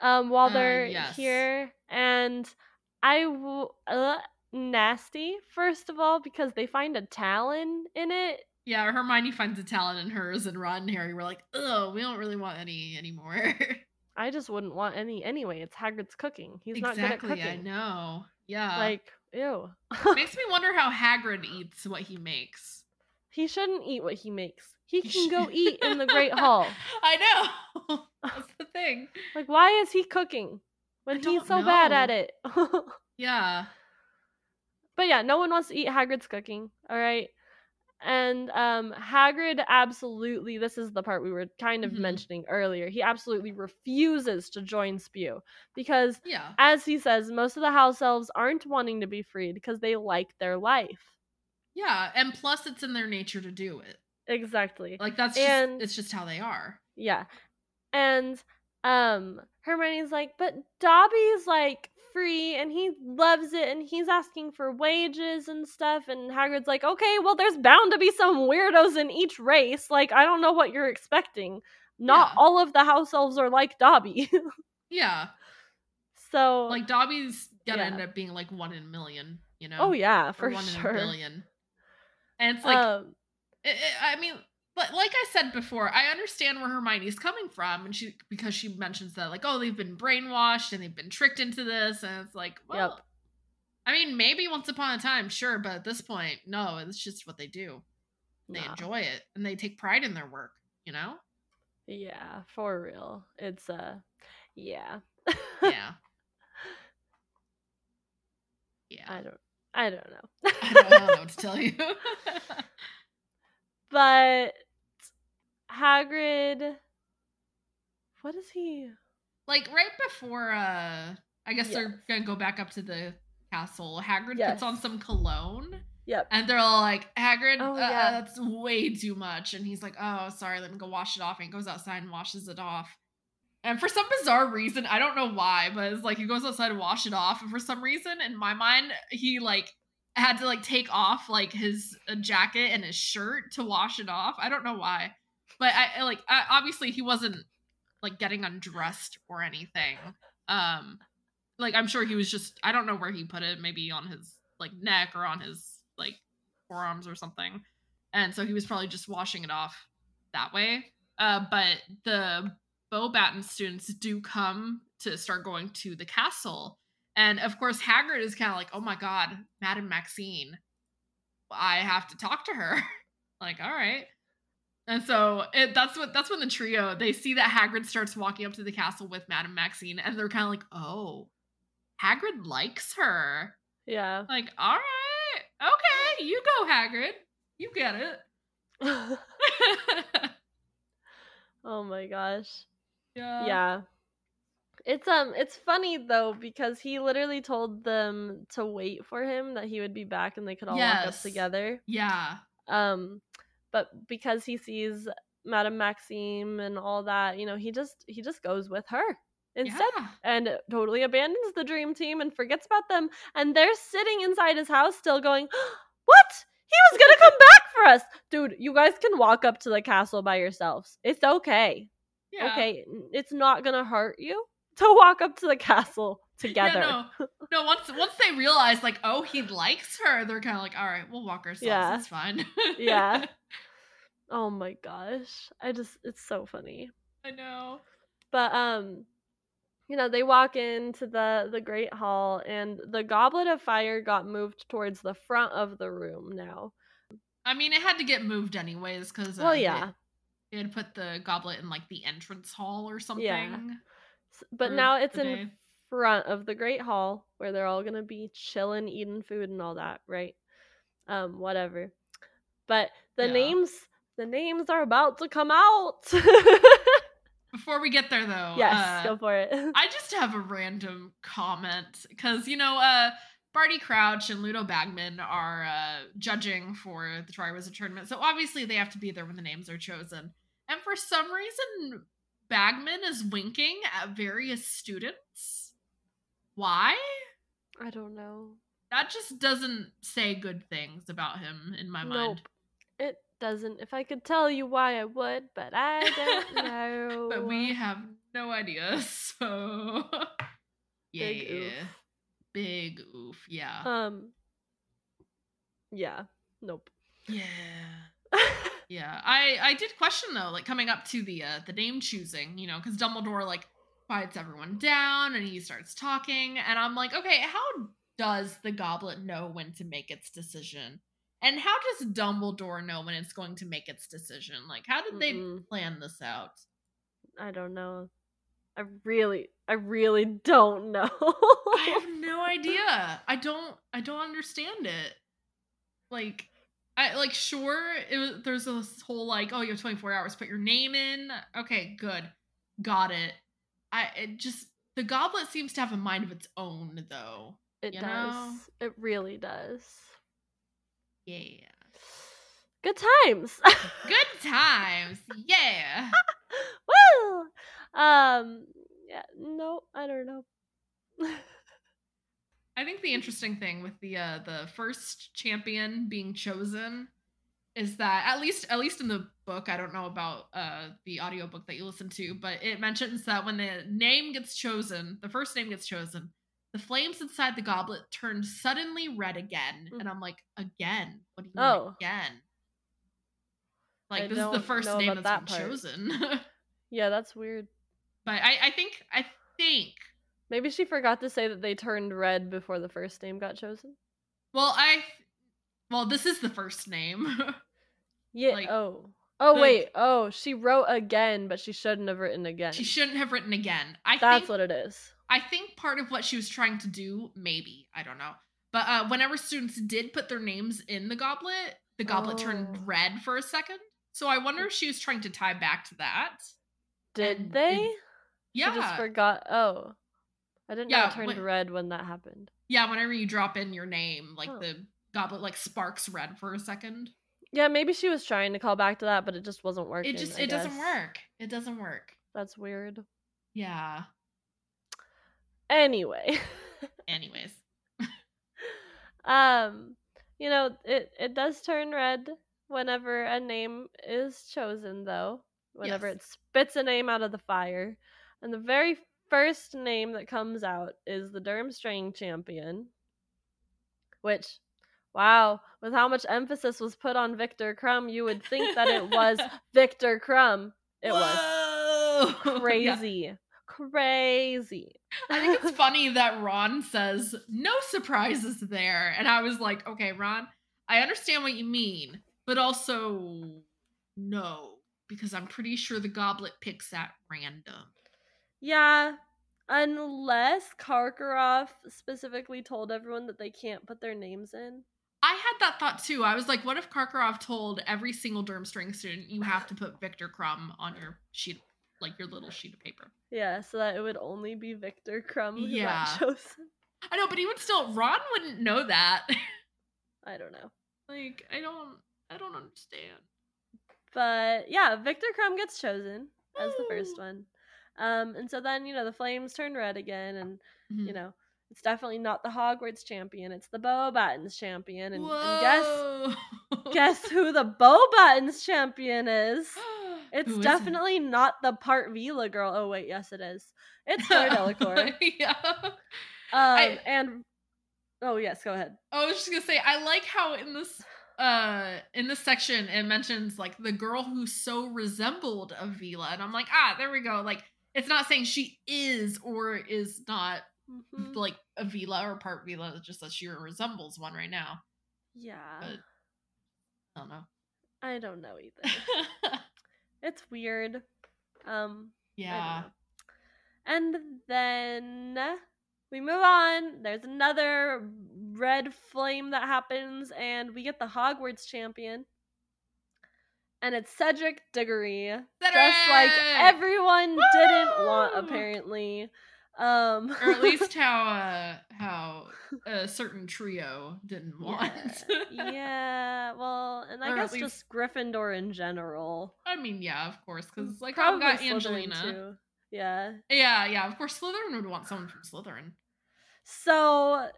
um while Uh, they're yes. here and I w- uh, nasty first of all because they find a talon in it. Yeah, Hermione finds a Talon in hers, and Ron and Harry were like, "Oh, we don't really want any anymore." I just wouldn't want any anyway. It's Hagrid's cooking. He's not good at exactly, cooking. I know. Yeah, Like, ew. makes me wonder how Hagrid eats what he makes. he shouldn't eat what he makes. He can go eat in the Great Hall. I know. That's the thing. Like, why is he cooking when I he's so bad at it? Yeah. But yeah, no one wants to eat Hagrid's cooking. All right. And um Hagrid absolutely this is the part we were kind of Mhm. mentioning earlier. He absolutely refuses to join Spew because Yeah. as he says, most of the house elves aren't wanting to be freed because they like their life. Yeah. And plus it's in their nature to do it. Exactly. Like that's just And- it's just how they are. Yeah. And um Hermione's like, but Dobby's like free and he loves it and he's asking for wages and stuff and Hagrid's like, "Okay, well there's bound to be some weirdos in each race. Like I don't know what you're expecting. Not Yeah. all of the house elves are like Dobby." Yeah. so Like Dobby's gonna Yeah. end up being like one in a million, you know? Oh yeah, Or for one sure. in a billion. And it's like um I- I I mean, but like I said before, I understand where Hermione's coming from, and she because she mentions that like, oh, they've been brainwashed and they've been tricked into this, and it's like, well, Yep. I mean, maybe once upon a time, sure, but at this point, no, it's just what they do. They enjoy it and they take pride in their work, you know? Yeah, for real. It's uh yeah. Yeah. Yeah. I don't I don't know. I don't, I don't know what to tell you. but Hagrid what is he? like right before uh I guess they're gonna go back up to the castle, Hagrid Yes. puts on some cologne. Yep. And they're all like, Hagrid, Oh, uh, yeah. that's way too much. And he's like, oh, sorry, let me go wash it off. And he goes outside and washes it off. And for some bizarre reason, I don't know why, but it's like he goes outside and wash it off. And for some reason, in my mind, he like had to like take off like his uh, jacket and his shirt to wash it off. I don't know why, but I like I, obviously he wasn't like getting undressed or anything. Um, like I'm sure he was just I don't know where he put it, maybe on his like neck or on his like forearms or something. And so he was probably just washing it off that way. Uh, but the Beauxbaton students do come to start going to the castle. And of course, Hagrid is kind of like, oh my god, Madame Maxime. I have to talk to her. like, all right. And so it, that's what that's when the trio they see that Hagrid starts walking up to the castle with Madame Maxime, and they're kind of like, "Oh, Hagrid likes her." Yeah. Like, all right, okay, you go, Hagrid, you get it. oh my gosh. yeah, yeah. It's um it's funny though because he literally told them to wait for him that he would be back and they could all walk up together. yeah, Um but because he sees Madame Maxime and all that, you know, he just he just goes with her instead yeah. and totally abandons the dream team and forgets about them and they're sitting inside his house still going what he was gonna come back for us dude you guys can walk up to the castle by yourselves it's okay yeah. okay it's not gonna hurt you to walk up to the castle together Yeah, no, no. Once once they realize, like, oh, he likes her, they're kind of like, all right, we'll walk ourselves. Yeah. It's fine. Yeah. oh my gosh i just it's so funny I know. but um you know they walk into the the great hall and the goblet of fire got moved towards the front of the room now I mean, it had to get moved anyways because Well, yeah. it had put the goblet in like the entrance hall or something. S- But now it's in day. front of the Great Hall where they're all gonna be chilling, eating food and all that, right? Um, whatever. But the Yeah. names, the names are about to come out. Before we get there, though, yes, uh, go for it. I just have a random comment because you know, uh, Barty Crouch and Ludo Bagman are uh, judging for the Triwizard tournament, so obviously they have to be there when the names are chosen. And for some reason, Bagman is winking at various students. Why? I don't know. That just doesn't say good things about him in my Nope. mind. It doesn't. If I could tell you why, I would, but I don't know. but we have no idea, so yeah, Big oof. big oof, yeah, Um. Yeah. Nope. yeah, yeah. I I did question though, like coming up to the uh the name choosing, you know, because Dumbledore like quiets everyone down and he starts talking, and I'm like, okay, how does the goblet know when to make its decision? And how does Dumbledore know when it's going to make its decision? Like, how did they Mm-mm. plan this out? I don't know. I really, I really don't know. I have no idea. I don't I don't understand it. Like I like sure it was there's this whole like oh you have 24 hours put your name in. Okay, good. Got it. I it just the goblet seems to have a mind of its own though. it you does. know? It really does. Yeah. Good times. Good times. Yeah. Woo! Um. Yeah. No, I don't know. I think the interesting thing with the uh the first champion being chosen is that at least at least in the book, I don't know about uh the audiobook that you listen to, but it mentions that when the name gets chosen, the first name gets chosen, the flames inside the goblet turn suddenly red again. Mm. And I'm like, again? What do you mean Oh. again? Like I this is the first name that's that been part. chosen. yeah, that's weird. but I, I think I think Maybe she forgot to say that they turned red before the first name got chosen. well I well this is the first name. Yeah. Like, oh. Oh the- wait. Oh, she wrote again, but she shouldn't have written again. She shouldn't have written again. I That's think what it is. I think part of what she was trying to do, maybe I don't know, but uh, whenever students did put their names in the goblet, the goblet Oh. turned red for a second. So I wonder if she was trying to tie back to that. Did and they? it- Yeah, She just forgot. Oh, I didn't know Yeah, it turned when- red when that happened. yeah. Whenever you drop in your name, like Huh. the goblet like sparks red for a second. Yeah, maybe she was trying to call back to that, but it just wasn't working. It just I it doesn't work. It doesn't work. That's weird. Yeah. Anyway, Anyways, um, you know, it it does turn red whenever a name is chosen, though. Whenever Yes. it spits a name out of the fire, and the very first name that comes out is the Durmstrang champion. Which, wow, with how much emphasis was put on Viktor Krum, you would think that it was Viktor Krum. It was was crazy, crazy. I think it's funny that Ron says no surprises there, and I was like, okay, Ron, I understand what you mean, but also no, because I'm pretty sure the goblet picks at random. Yeah, unless Karkaroff specifically told everyone that they can't put their names in. I had that thought too. I was like, what if Karkaroff told every single Durmstrang student you have to put Viktor Krum on your sheet, like your little sheet of paper? Yeah, so that it would only be Viktor Krum who Yeah. got chosen. I know, but he would still. Ron wouldn't know that. I don't know. like, I don't. I don't understand. But yeah, Viktor Krum gets chosen as the first one. Um, and so then, you know, the flames turn red again, and, you Mhm. know, it's definitely not the Hogwarts champion, it's the Beauxbatons champion. And, and guess guess who the Beauxbatons champion is? It's Who is it? definitely not the part veela girl. Oh wait, yes it is. It's Fleur Delacour. yeah. Um, I- and oh yes, go ahead. I was just gonna say, I like how in this uh in this section it mentions like the girl who so resembled a veela, and I'm like, ah, there we go. Like it's not saying she is or is not Mhm. like a veela or part veela, it's just that she resembles one right now. Yeah. but- I don't know. I don't know either. it's weird. Um, yeah. And then we move on. There's another red flame that happens, and we get the Hogwarts champion. And it's Cedric Diggory. Just like Cedric! everyone didn't want, apparently. Um or at least how uh how a certain trio didn't want. yeah, yeah, well, and I Or guess least- just Gryffindor in general. I mean, yeah, of course, because like I've got Angelina. too. Yeah. Yeah, yeah, of course Slytherin would want someone from Slytherin. So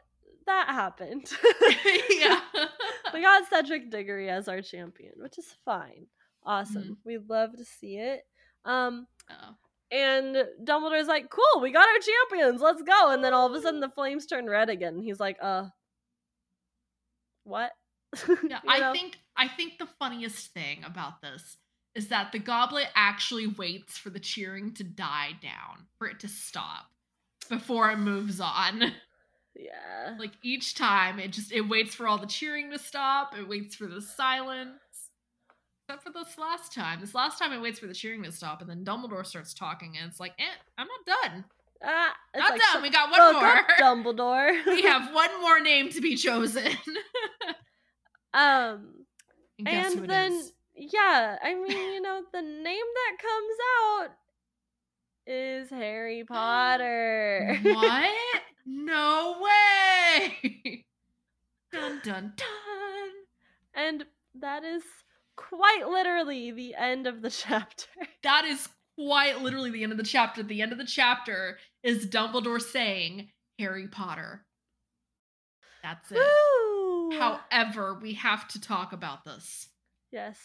that happened. yeah. we got Cedric Diggory as our champion, which is fine. Awesome. Mhm. We love to see it. Um Oh. and Dumbledore's like, "Cool, we got our champions. Let's go." And then all of a sudden the flames turn red again. And he's like, "Uh what?" Yeah, I know? think I think the funniest thing about this is that the goblet actually waits for the cheering to die down, for it to stop before it moves on. Yeah. like each time it just it waits for all the cheering to stop, it waits for the silence. Except for this last time. This last time it waits for the cheering to stop and then Dumbledore starts talking and it's like, "Eh, I'm not done. Ah, it's Not like, done. "Shut We got one more." up, Dumbledore. we have one more name to be chosen. um and and then is? yeah i mean you know the name that comes out is harry potter what? No way! dun dun dun. and that is quite literally the end of the chapter That is quite literally the end of the chapter. The end of the chapter is Dumbledore saying Harry Potter. That's it. Woo! However, we have to talk about this. yes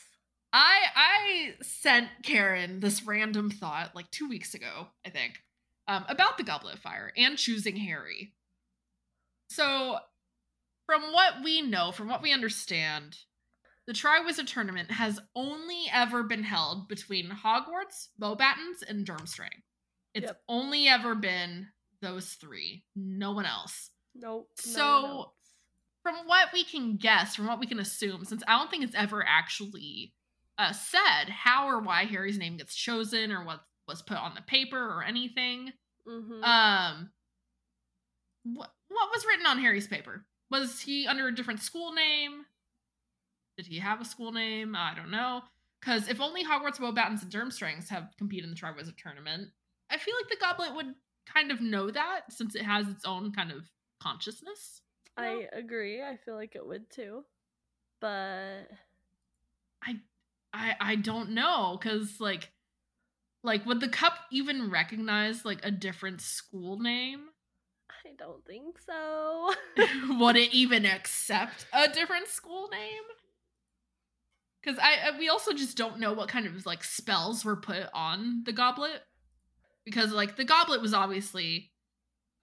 I I sent Karen this random thought like two weeks ago, I think, um, about the Goblet of Fire and choosing Harry. So, from what we know, from what we understand, the Triwizard Tournament has only ever been held between Hogwarts, Beauxbatons, and Durmstrang. It's Yep. only ever been those three, no one else nope no So, else. from what we can guess, from what we can assume, since I don't think it's ever actually uh, said how or why Harry's name gets chosen or what was put on the paper or anything. Mhm. Um, what what was written on Harry's paper? Was he under a different school name? Did he have a school name? I don't know. Because if only Hogwarts, Beauxbatons, and Durmstrangs have competed in the Triwizard Tournament, I feel like the Goblet would kind of know that since it has its own kind of consciousness. you know? i agree i feel like it would too but I I I don't know cuz like like would the cup even recognize like a different school name? i don't think so would it even accept a different school name? Cuz I I- we also just don't know what kind of like spells were put on the goblet because like the goblet was obviously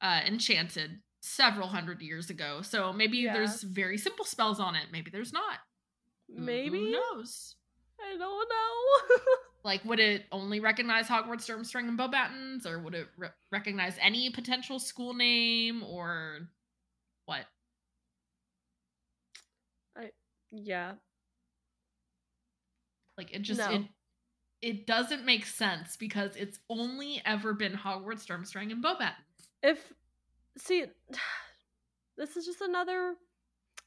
uh enchanted several hundred years ago. So maybe Yeah. there's very simple spells on it, maybe there's not. Maybe Who knows? i don't know Like, would it only recognize Hogwarts, Durmstrang, and Beauxbatons, or would it re- recognize any potential school name, or what? I yeah Like, it just No. it it doesn't make sense because it's only ever been Hogwarts, Durmstrang, and Beauxbatons. if see this is just another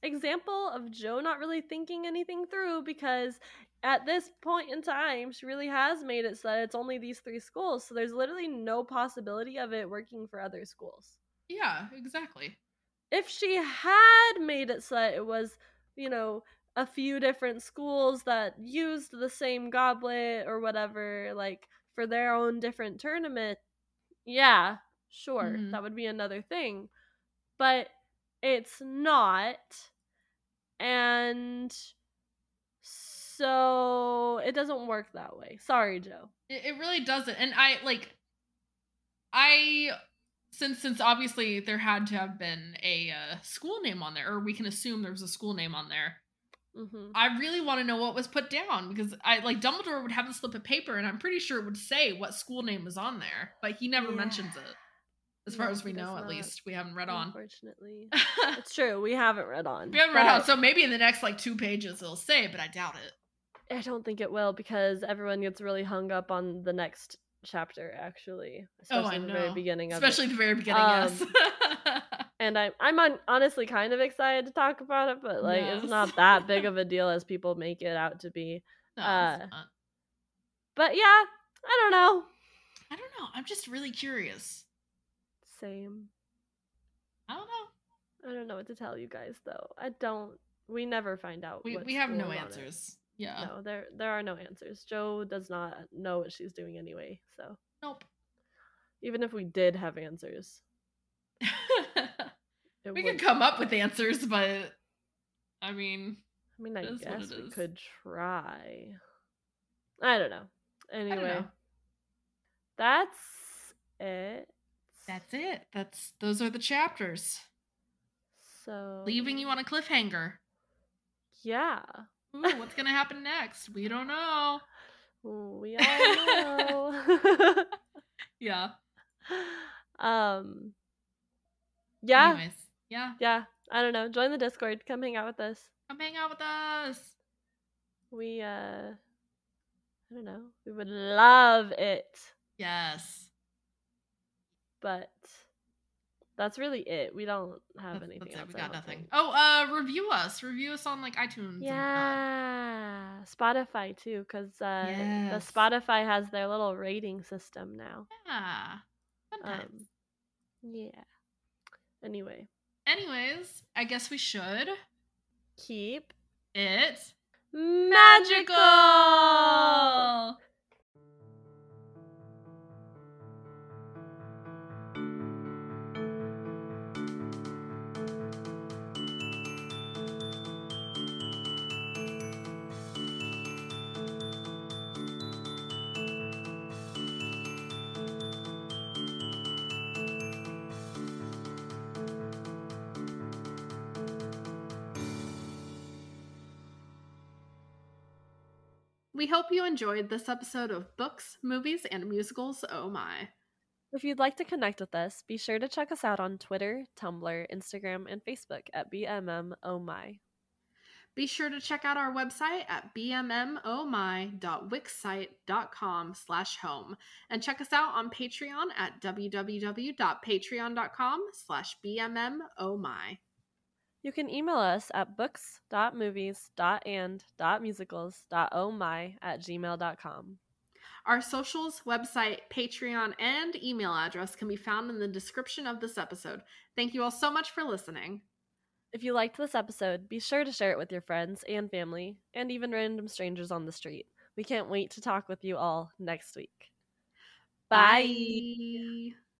example of jo not really thinking anything through because at this point in time she really has made it so that it's only these three schools so there's literally no possibility of it working for other schools Yeah, exactly. if she had made it so that it was you know a few different schools that used the same goblet or whatever like for their own different tournament yeah sure Mhm. that would be another thing but it's not and so it doesn't work that way sorry jo It, it really doesn't. And I like, I since since obviously there had to have been a uh, school name on there, or we can assume there was a school name on there. hmm I really want to know what was put down because I like Dumbledore would have the slip of paper and I'm pretty sure it would say what school name was on there, but he never Yeah. mentions it. as far No, as we know, at not, least we haven't read on. Unfortunately, it's true. We haven't read on. we haven't read on, so maybe in the next like two pages it'll say, but I doubt it. I don't think it will because everyone gets really hung up on the next chapter. Actually, Oh, especially I the very know. beginning of Especially it. the very beginning, Um, yes. And I'm I'm on, honestly kind of excited to talk about it, but like Yes. it's not that big of a deal as people make it out to be. no, uh. But yeah, I don't know. I don't know. I'm just really curious. Same. I don't know. I don't know what to tell you guys though. I don't. We never find out. We we have no answers. Yeah. No, there there are no answers. Jo does not know what she's doing anyway. So Nope. even if we did have answers, we would, could come up with answers, but I mean, I mean, I it is what guess we is. could try. I don't know. Anyway, know. that's it. that's it. That's those are the chapters. so Leaving you on a cliffhanger. Yeah, Ooh, what's gonna happen next? We don't know. we all know. Yeah. um. Yeah, Anyways, yeah. yeah. I don't know. Join the Discord. Come hang out with us. Come hang out with us. We uh I don't know. We would love it. Yes. But that's really it. We don't have That's, anything that's else. We got nothing. think. Oh, uh, review us. Review us on like iTunes. Yeah. Spotify too, because uh Yes. the Spotify has their little rating system now. Yeah. Um yeah. Anyway, Anyways, I guess we should. keep It magical. magical. We hope you enjoyed this episode of Books, Movies, and Musicals. Oh my. If you'd like to connect with us, be sure to check us out on Twitter, Tumblr, Instagram, and Facebook at BMM Oh My. Be sure to check out our website at bmmomy.wixsite.com slash home and check us out on Patreon at www.patreon.com slash bmmomy. Oh You can email us at books.movies.and.musicals.ohmy at gmail.com. Our socials, website, Patreon, and email address can be found in the description of this episode. Thank you all so much for listening. If you liked this episode, be sure to share it with your friends and family, and even random strangers on the street. We can't wait to talk with you all next week. Bye. Bye.